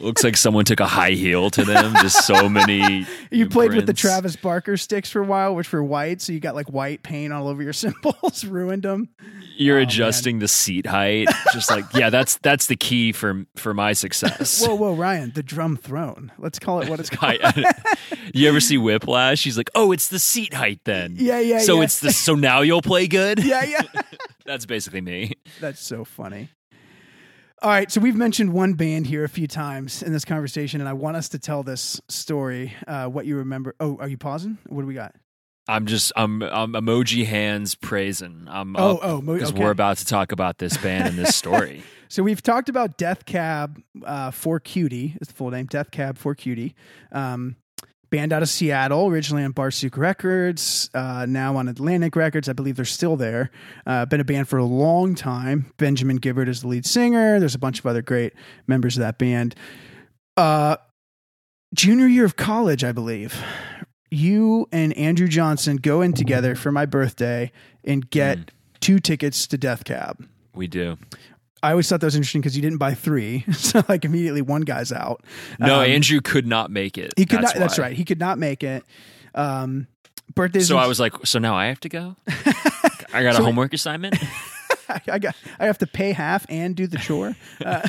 Looks like someone took a high heel to them. Just so many. You played with the. Travis Barker sticks for a while, which were white, so you got like white paint all over your cymbals, ruined them. You're Oh, adjusting the seat height. Just like yeah, that's that's the key for for my success. Whoa, whoa, Ryan, the drum throne. Let's call it what it's called. You ever see Whiplash? He's like, oh, it's the seat height then. Yeah, yeah, So yeah. it's the so now you'll play good. yeah, yeah. That's basically me. That's so funny. All right, so we've mentioned one band here a few times in this conversation, and I want us to tell this story. Uh, what you remember? Oh, are you pausing? What do we got? I'm just I'm, I'm emoji hands praising. I'm Oh, oh, because okay. we're about to talk about this band and this story. So we've talked about Death Cab uh, for Cutie is the full name. Death Cab for Cutie, um, band out of Seattle, originally on Barsuk Records, uh, now on Atlantic Records. I believe they're still there. Uh, been a band for a long time. Benjamin Gibbard is the lead singer. There's a bunch of other great members of that band. Uh, junior year of college, I believe. You and Andrew Johnson go in together for my birthday and get Mm. two tickets to Death Cab. We do. I always thought that was interesting because you didn't buy three, so like immediately one guy's out. No, Um, Andrew could not make it. he could that's not. That's right. He could not make it. Um, birthdays. So I was like, so now I have to go. I got So- a homework assignment. I got. I have to pay half and do the chore. Uh,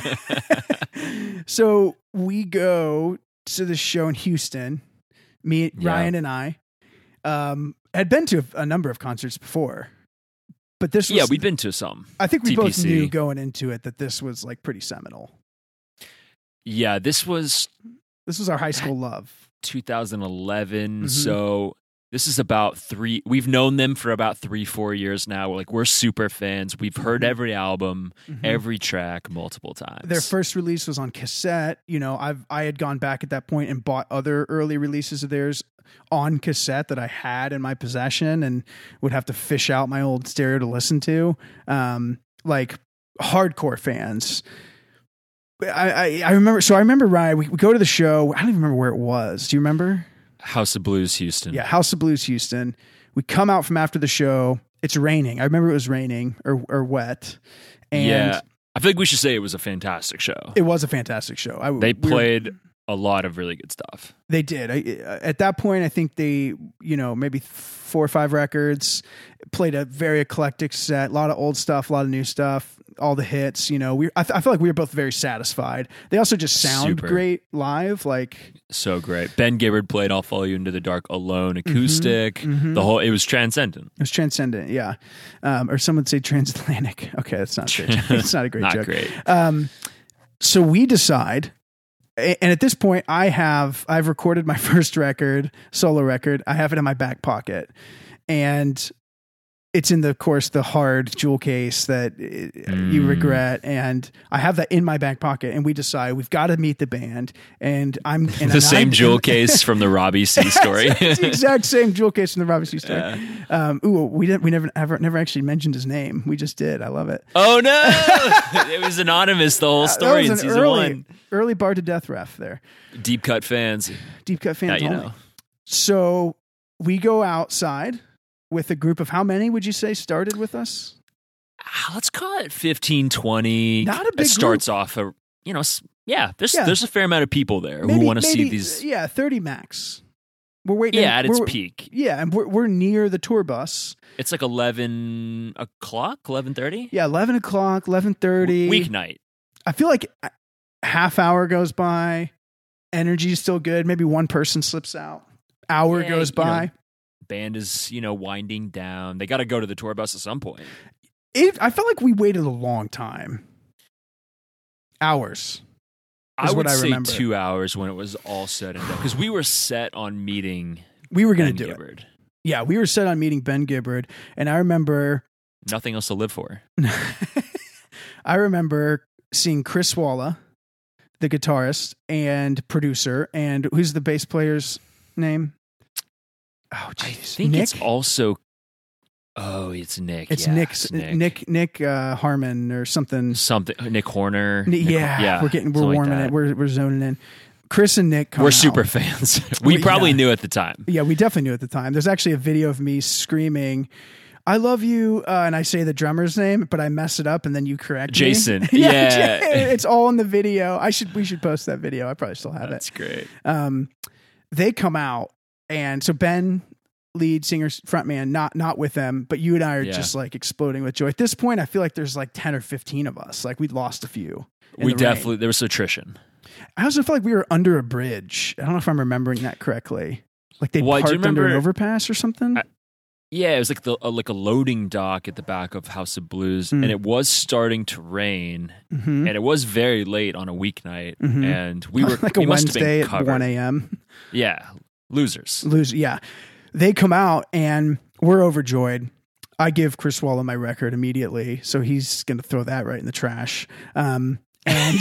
so we go to the show in Houston. Me, Yeah. Ryan, and I um, had been to a, number of concerts before, but this was. yeah, we've been to some. I think we both knew going into it that this was like pretty seminal. Yeah, this was This was our high school love. 2011. Mhm. So this is about three. We've known them for about three, four years now. We're like we're super fans. We've heard every album, Mhm. every track multiple times. Their first release was on cassette. You know, I've I had gone back at that point and bought other early releases of theirs on cassette that I had in my possession and would have to fish out my old stereo to listen to. Um, like hardcore fans. I, I, I remember so I remember Ryan, we, we go to the show. I don't even remember where it was. Do you remember? House of Blues, Houston. Yeah, House of Blues Houston. We come out from after the show. It's raining. I remember it was raining or or wet. And yeah. I feel like we should say it was a fantastic show. it was a fantastic show. I, They we were- played a lot of really good stuff. They did. I, at that point, I think they, you know, maybe four or five records, played a very eclectic set, a lot of old stuff, a lot of new stuff, all the hits. You know, we I, th- I feel like we were both very satisfied. They also just sound Super. great live. Like So great. Ben Gibbard played "I'll Follow You Into the Dark" alone, acoustic. mhm. The whole it was transcendent. it was transcendent. Yeah, um, or some would say transatlantic. Okay, that's not great. it's not a great Not joke. great. Um, so we decide, and at this point, I have I've recorded my first record, solo record. I have it in my back pocket, and it's in the of course the hard jewel case that uh, you Mm. regret, and I have that in my back pocket. And we decide we've got to meet the band, and I'm and the same I'm- jewel case from the Robbie C story. it's the exact same jewel case from the Robbie C story. Yeah. Um, ooh, we didn't. We never, ever, never actually mentioned his name. We just did. I love it. oh no! it was anonymous the whole story that in season early, one. early bar to death ref there. Deep cut fans. Deep cut fans you only. know. So we go outside with a group of how many would you say started with us? Ah, Let's call it 15, 20. Not a big It starts off a you know yeah. There's Yeah. there's a fair amount of people there Maybe- who want to see these. Yeah, thirty max. We're waiting. Yeah, at its peak. Yeah, and we're we're near the tour bus. It's like eleven o'clock, eleven thirty. Yeah, eleven o'clock, eleven thirty. Weeknight. I feel like half hour goes by. Energy's still good. Maybe one person slips out. Hour Yeah, goes you know, by. Band is you know winding down. They got to go to the tour bus at some point. It, I felt like we waited a long time. Hours. I would what I say remember. two hours when it was all said and done because we were set on meeting. We were going to do it. Yeah, we were set on meeting Ben Gibbard, and I remember, Nothing else to live for. I remember seeing Chris Walla, the guitarist and producer, and who's the bass player's name? Oh, I jeez, think Nick. it's also. Oh, it's Nick. It's yeah, Nick's it's Nick Nick, uh, Harmon or something. Something. Nick Horner. Nick- yeah, we're getting we're like warming that. it. We're we're zoning in. Chris and Nick. Come We're out. super fans. we We- probably yeah. knew at the time. Yeah, we definitely knew at the time. There's actually a video of me screaming, I love you, uh, and I say the drummer's name, but I mess it up, and then you correct me. Jason. Yeah. it's all in the video. I should we should post that video. I probably still have That's it. That's great. Um, they come out, and so Ben, lead singer, frontman, not not with them, but you and I are Yeah. just like exploding with joy. At this point, I feel like there's like ten or fifteen of us. Like we'd lost a few. We the rain. definitely there was attrition. I also feel like we were under a bridge. I don't know if I'm remembering that correctly. Like they Well, parked under an overpass or something. I- Yeah, it was like the uh, like a loading dock at the back of House of Blues, Mm. and it was starting to rain, Mhm. and it was very late on a weeknight, Mhm. and we were like a we must have Wednesday at one a.m. Yeah, losers. Lose, yeah. They come out and we're overjoyed. I give Chris Walla my record immediately, so he's going to throw that right in the trash. Um, and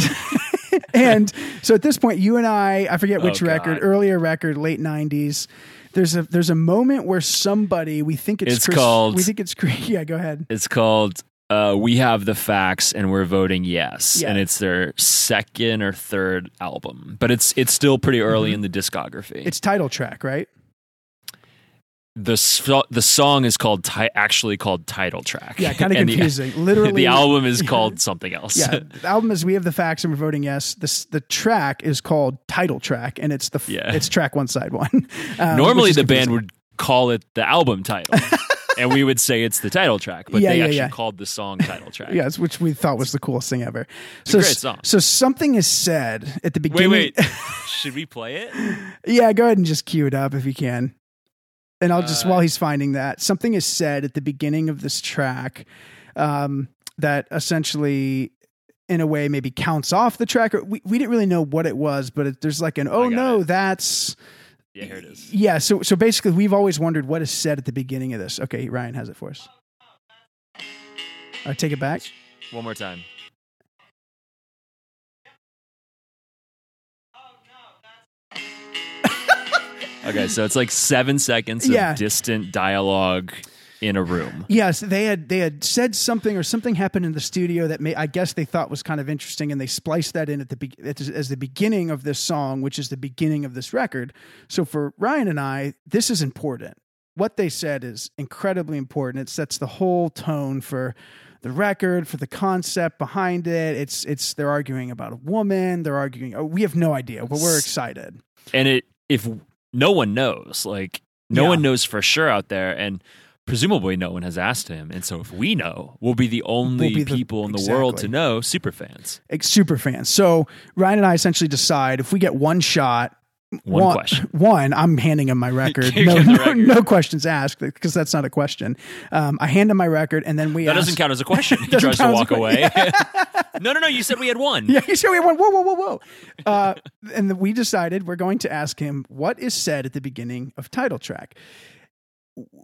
and so at this point, you and I, I forget which Oh, record, earlier record, late '90s. There's a there's a moment where somebody we think it's It's Chris, called- we think it's yeah go ahead It's called uh, "We Have the Facts" and we're voting yes, Yeah. and it's their second or third album, but it's it's still pretty early Mhm. in the discography. it's title track right the so- the song is called ti- actually called title track. yeah kind of And the- confusing literally The, album is called something else. yeah the album is we have the facts and we're voting yes this the track is called title track and it's the f- Yeah. it's track one side one Um, Normally, the band would call it the album title, and we would say it's the title track, but Yeah, they yeah, actually yeah. called the song title track. Yes, which we thought was the coolest thing ever. a So, great song. so something is said at the beginning. wait. wait. Should we play it? yeah, go ahead and just cue it up if you can. And I'll just Uh, while he's finding that, something is said at the beginning of this track um, that essentially, in a way, maybe counts off the track. We we didn't really know what it was, but it, there's like an oh no, it. that's Yeah, here it is. yeah. So so basically, we've always wondered what is said at the beginning of this. Okay, Ryan has it for us. All right, take it back. One more time. Okay, so it's like seven seconds of Yeah. distant dialogue in a room. Yes, they had they had said something or something happened in the studio that may I guess they thought was kind of interesting, and they spliced that in at the be- as as the beginning of this song, which is the beginning of this record. So for Ryan and I, this is important. What they said is incredibly important. It sets the whole tone for the record, for the concept behind it. It's it's they're arguing about a woman. They're arguing. Oh, we have no idea, but we're excited. And it if no one knows, like no Yeah. one knows for sure out there, and presumably no one has asked him. And so if we know, we'll be the only We'll be the- people in the world to know super fans. Super fans. So Ryan and I essentially decide if we get one shot, One question. One, I'm handing him my record. No, record. no questions asked because that's not a question. Um, I hand him my record, and then we. That ask, doesn't count as a question. He tries to count as a walk away. no, no, no. You said we had one. Yeah, you said we had one. whoa, whoa, whoa, whoa. Uh, and we decided we're going to ask him what is said at the beginning of title track.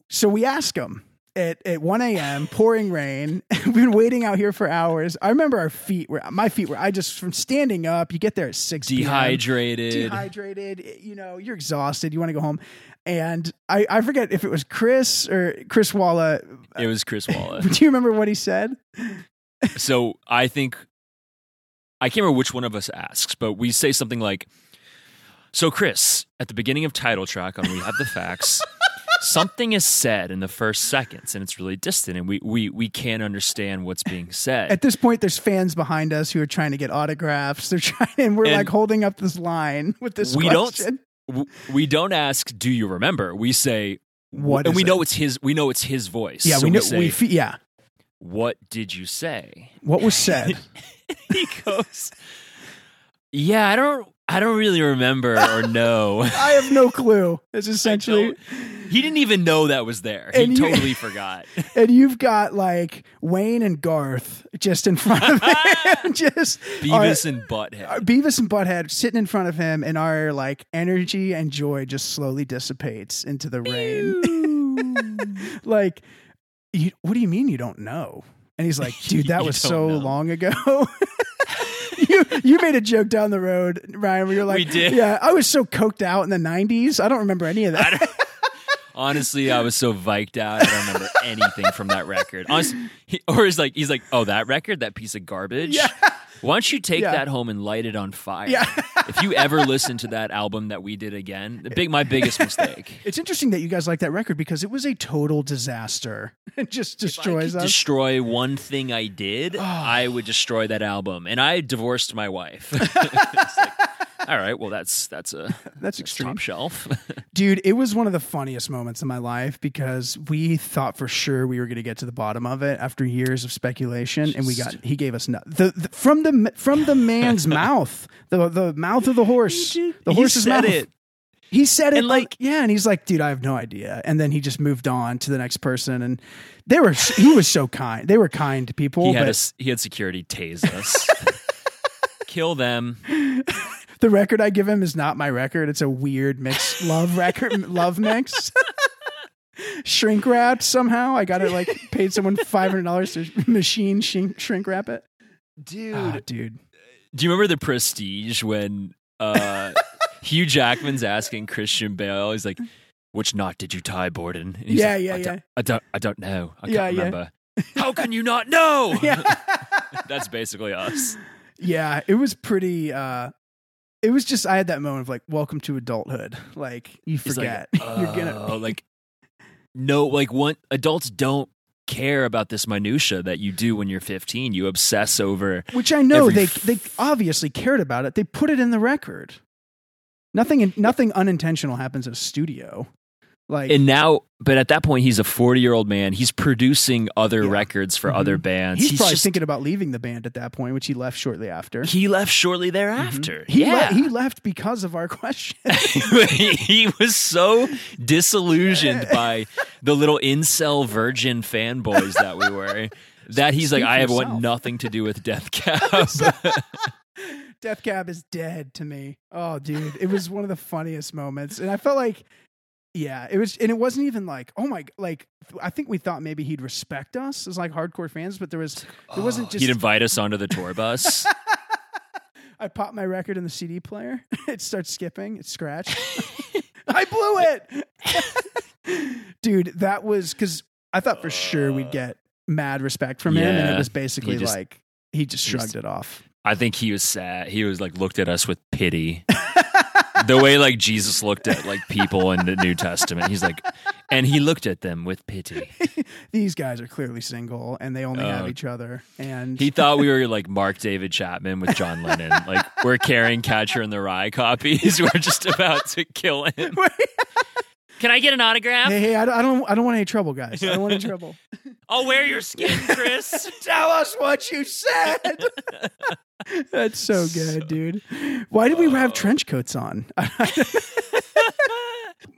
So we ask him at, at 1 a.m., pouring rain. We've been waiting out here for hours. I remember our feet were, my feet were, I just, from standing up, you get there at 6 p.m. Dehydrated. dehydrated. You know, you're exhausted. You want to go home. And I, I forget if it was Chris or Chris Walla. It was Chris Walla. Do you remember what he said? so I think I can't remember which one of us asks, but we say something like, "So Chris, at the beginning of title track on We Have the Facts." Something is said in the first seconds, and it's really distant, and we, we, we can't understand what's being said. At this point, there's fans behind us who are trying to get autographs. They're trying, and we're And like holding up this line with this we don't- we don't ask, "Do you remember?" We say, What and we it? know it's his. We know it's his voice. Yeah, So we know. say, we fe- yeah. "What did you say?" What was said? he goes, "Yeah, I don't, I don't really remember or know." I have no clue. It's essentially, He didn't even know that was there. He you- totally forgot. and you've got like Wayne and Garth just in front of him, just Beavis and Butthead. our- Beavis and Butthead sitting in front of him, and our like energy and joy just slowly dissipates into the rain. like, you, what do you mean you don't know? And he's like, dude, that was so know. long ago. you you made a joke down the road, Ryan, where you're like, We did. yeah, I was so coked out in the '90s. I don't remember any of that. honestly, I was so viked out. I don't remember anything from that record. Honestly, he, or he's like, he's like, oh, that record, that piece of garbage. Yeah. Why don't you take Yeah. that home and light it on fire? yeah, if you ever listen to that album that we did again, the big my biggest mistake. It's interesting that you guys like that record because it was a total disaster. It just destroys if I us. destroy one thing I did, Oh. I would destroy that album. And I divorced my wife. Like, all right, well that's that's a That's extreme. top shelf. Dude, it was one of the funniest moments in my life because we thought for sure we were going to get to the bottom of it after years of speculation, and we got he gave us no, the, the from the from the man's mouth, the the mouth of the horse, the He horse's said mouth. it. He said it And, like like- yeah, and he's like, dude, I have no idea, and then he just moved on to the next person, and they were he was so kind. They were kind people, He had but us, he had security tase us. Kill them. The record I give him is not my record. It's a weird mix love record love mix. shrink wrapped somehow. I got it like paid someone five hundred dollars to machine shrink, shrink wrap it. Dude. Ah, dude. Do you remember the prestige when uh, Hugh Jackman's asking Christian Bale? He's like, "Which knot did you tie, Borden?" And he's Yeah, like, yeah, I yeah. Don't, I don't. I don't know. I Yeah, can't yeah. remember. How can you not know? Yeah. That's basically us. yeah, it was pretty uh it was just I had that moment of like, welcome to adulthood. Like you forget. like, You're gonna "Oh," like no, like what adults don't care about this minutia that you do when you're 15. You obsess over. Which I know they f- they obviously cared about it. They put it in the record. Nothing nothing unintentional happens at a studio. Like And now, but at that point, he's a 40 year old man. He's producing other Yeah. records for Mhm. other bands. he's, probably just- thinking about leaving the band at that point, which he left shortly after. He left shortly thereafter. He yeah. le- he left because of our question. he was so disillusioned by the little incel virgin fanboys that we were that he's like, I have yourself." want nothing to do with Death Cab. Death Cab is dead to me. Oh, dude, it was one of the funniest moments, and I felt like, yeah, it was, and it wasn't even like, oh my, like I think we thought maybe he'd respect us as like hardcore fans, but there was, it wasn't just. He'd invite us onto the tour bus. I pop my record in the CD player. it starts skipping. It's scratched. I blew it, dude. That was because I thought for sure we'd get mad respect from him, and it was basically He just- like he just he shrugged just- it off. I think he was sad. He was like looked at us with pity. The way like Jesus looked at like people in the New Testament. He's like, and he looked at them with pity. These guys are clearly single, and they only have Oh. each other. And He thought we were like Mark David Chapman with John Lennon. Like we're carrying Catcher in the Rye copies. We're just about to kill him. Can I get an autograph? hey, hey, I don't, I don't, I don't want any trouble, guys. I don't want any trouble. I'll wear your skin, Chris. Tell us what you said. That's so good, dude. Why did we have trench coats on?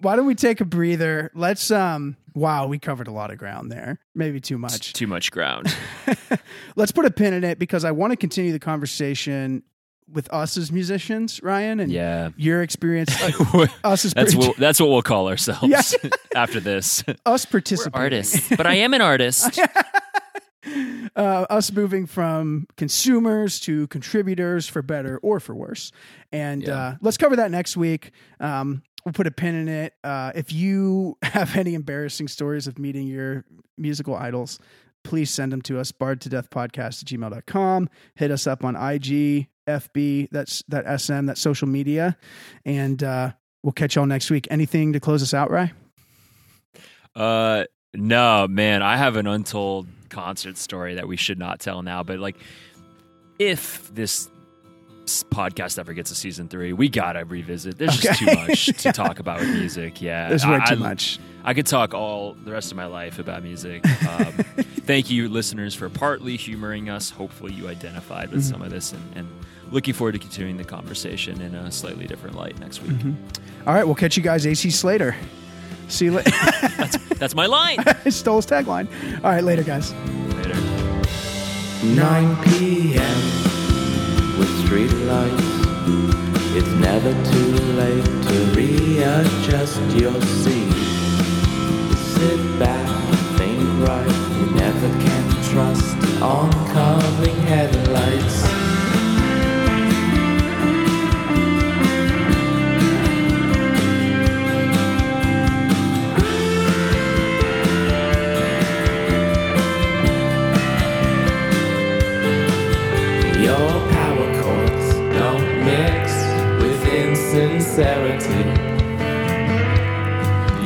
Why don't we take a breather? Let's um wow, we covered a lot of ground there. Maybe too much. Too much ground. Let's put a pin in it because I want to continue the conversation with us as musicians, Ryan, and Yeah. your experience uh, us as That's part- what that's what we'll call ourselves Yeah. after this. us We're participating. artists, but I am an artist. uh, us moving from consumers to contributors for better or for worse. And Yeah. uh, let's cover that next week. Um, we'll put a pin in it. Uh, if you have any embarrassing stories of meeting your musical idols, please send them to us, bard to death podcast at gmail.com. Hit us up on IG, FB, that's that SM, that social media. And uh, we'll catch y'all next week. Anything to close us out, Rye? Uh, no, man, I have an untold concert story that we should not tell now. But like, if this podcast ever gets a season three, we gotta revisit. There's just too much to talk about with music. Yeah, There's way I- too I- much. I could talk all the rest of my life about music. Um, thank you, listeners, for partly humoring us. Hopefully, you identified with Mhm. some of this, and, and looking forward to continuing the conversation in a slightly different light next week. All right, we'll catch you guys, AC Slater. See you later. That's my line. I Stole his tagline. All right, later, guys. Later. 9 p.m. street lights. It's never too late to readjust your seat. Sit back and think right. You never can trust oncoming headlights. Sincerity.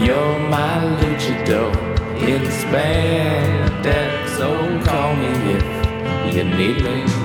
You're my luchador in spandex, so call me if you need me.